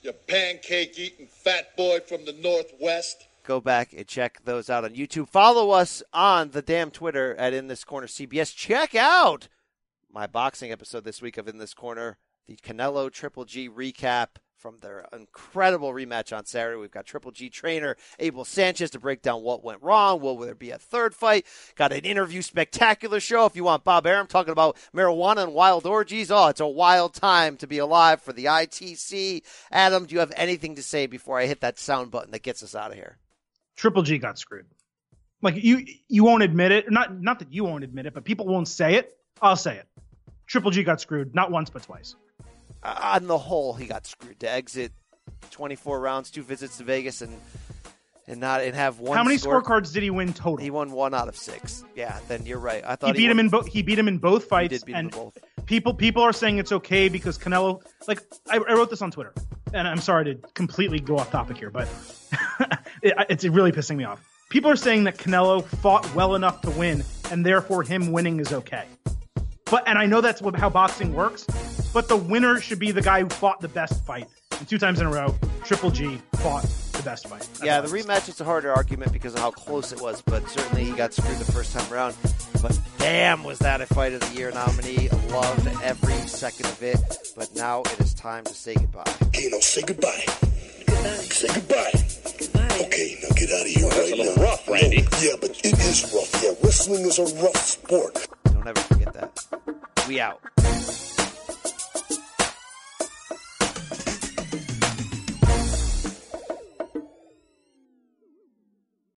You pancake eating fat boy from the Northwest. go back and check those out on YouTube. Follow us on the damn Twitter at In This Corner CBS. Check out my boxing episode this week of In This Corner, the Canelo Triple G recap from their incredible rematch on Saturday. We've got Triple G trainer Abel Sanchez to break down what went wrong. Will there be a third fight? Got an interview spectacular show. If you want Bob Arum talking about marijuana and wild orgies, oh, it's a wild time to be alive for the ITC. Adam, do you have anything to say before I hit that sound button that gets us out of here? Triple G got screwed. Like you you won't admit it. Not not that you won't admit it, but people won't say it. I'll say it. Triple G got screwed, not once but twice. Uh, on the whole, he got screwed to exit 24 rounds, two visits to Vegas, and and not and have one. How many score- scorecards did he win total? He won one out of six. Yeah, then you're right. I thought He beat him won- in both. He beat him in both He fights. did beat him and both. people people are saying it's okay because Canelo. Like I, I wrote this on Twitter, and I'm sorry to completely go off topic here, but it, it's really pissing me off. People are saying that Canelo fought well enough to win, and therefore him winning is okay. But and I know that's what, how boxing works. But the winner should be the guy who fought the best fight. And two times in a row, Triple G fought the best fight. That's Yeah, the I'm rematch is a harder argument because of how close it was, but certainly he got screwed the first time around. But damn, was that a fight of the year nominee? Loved every second of it. But now it is time to say goodbye. Kano, say goodbye. Goodbye. Say goodbye. Goodbye. Okay, now get out of here That's right a little now. rough, Randy. No, yeah, but it is rough. Yeah, wrestling is a rough sport. Don't ever forget that. We out.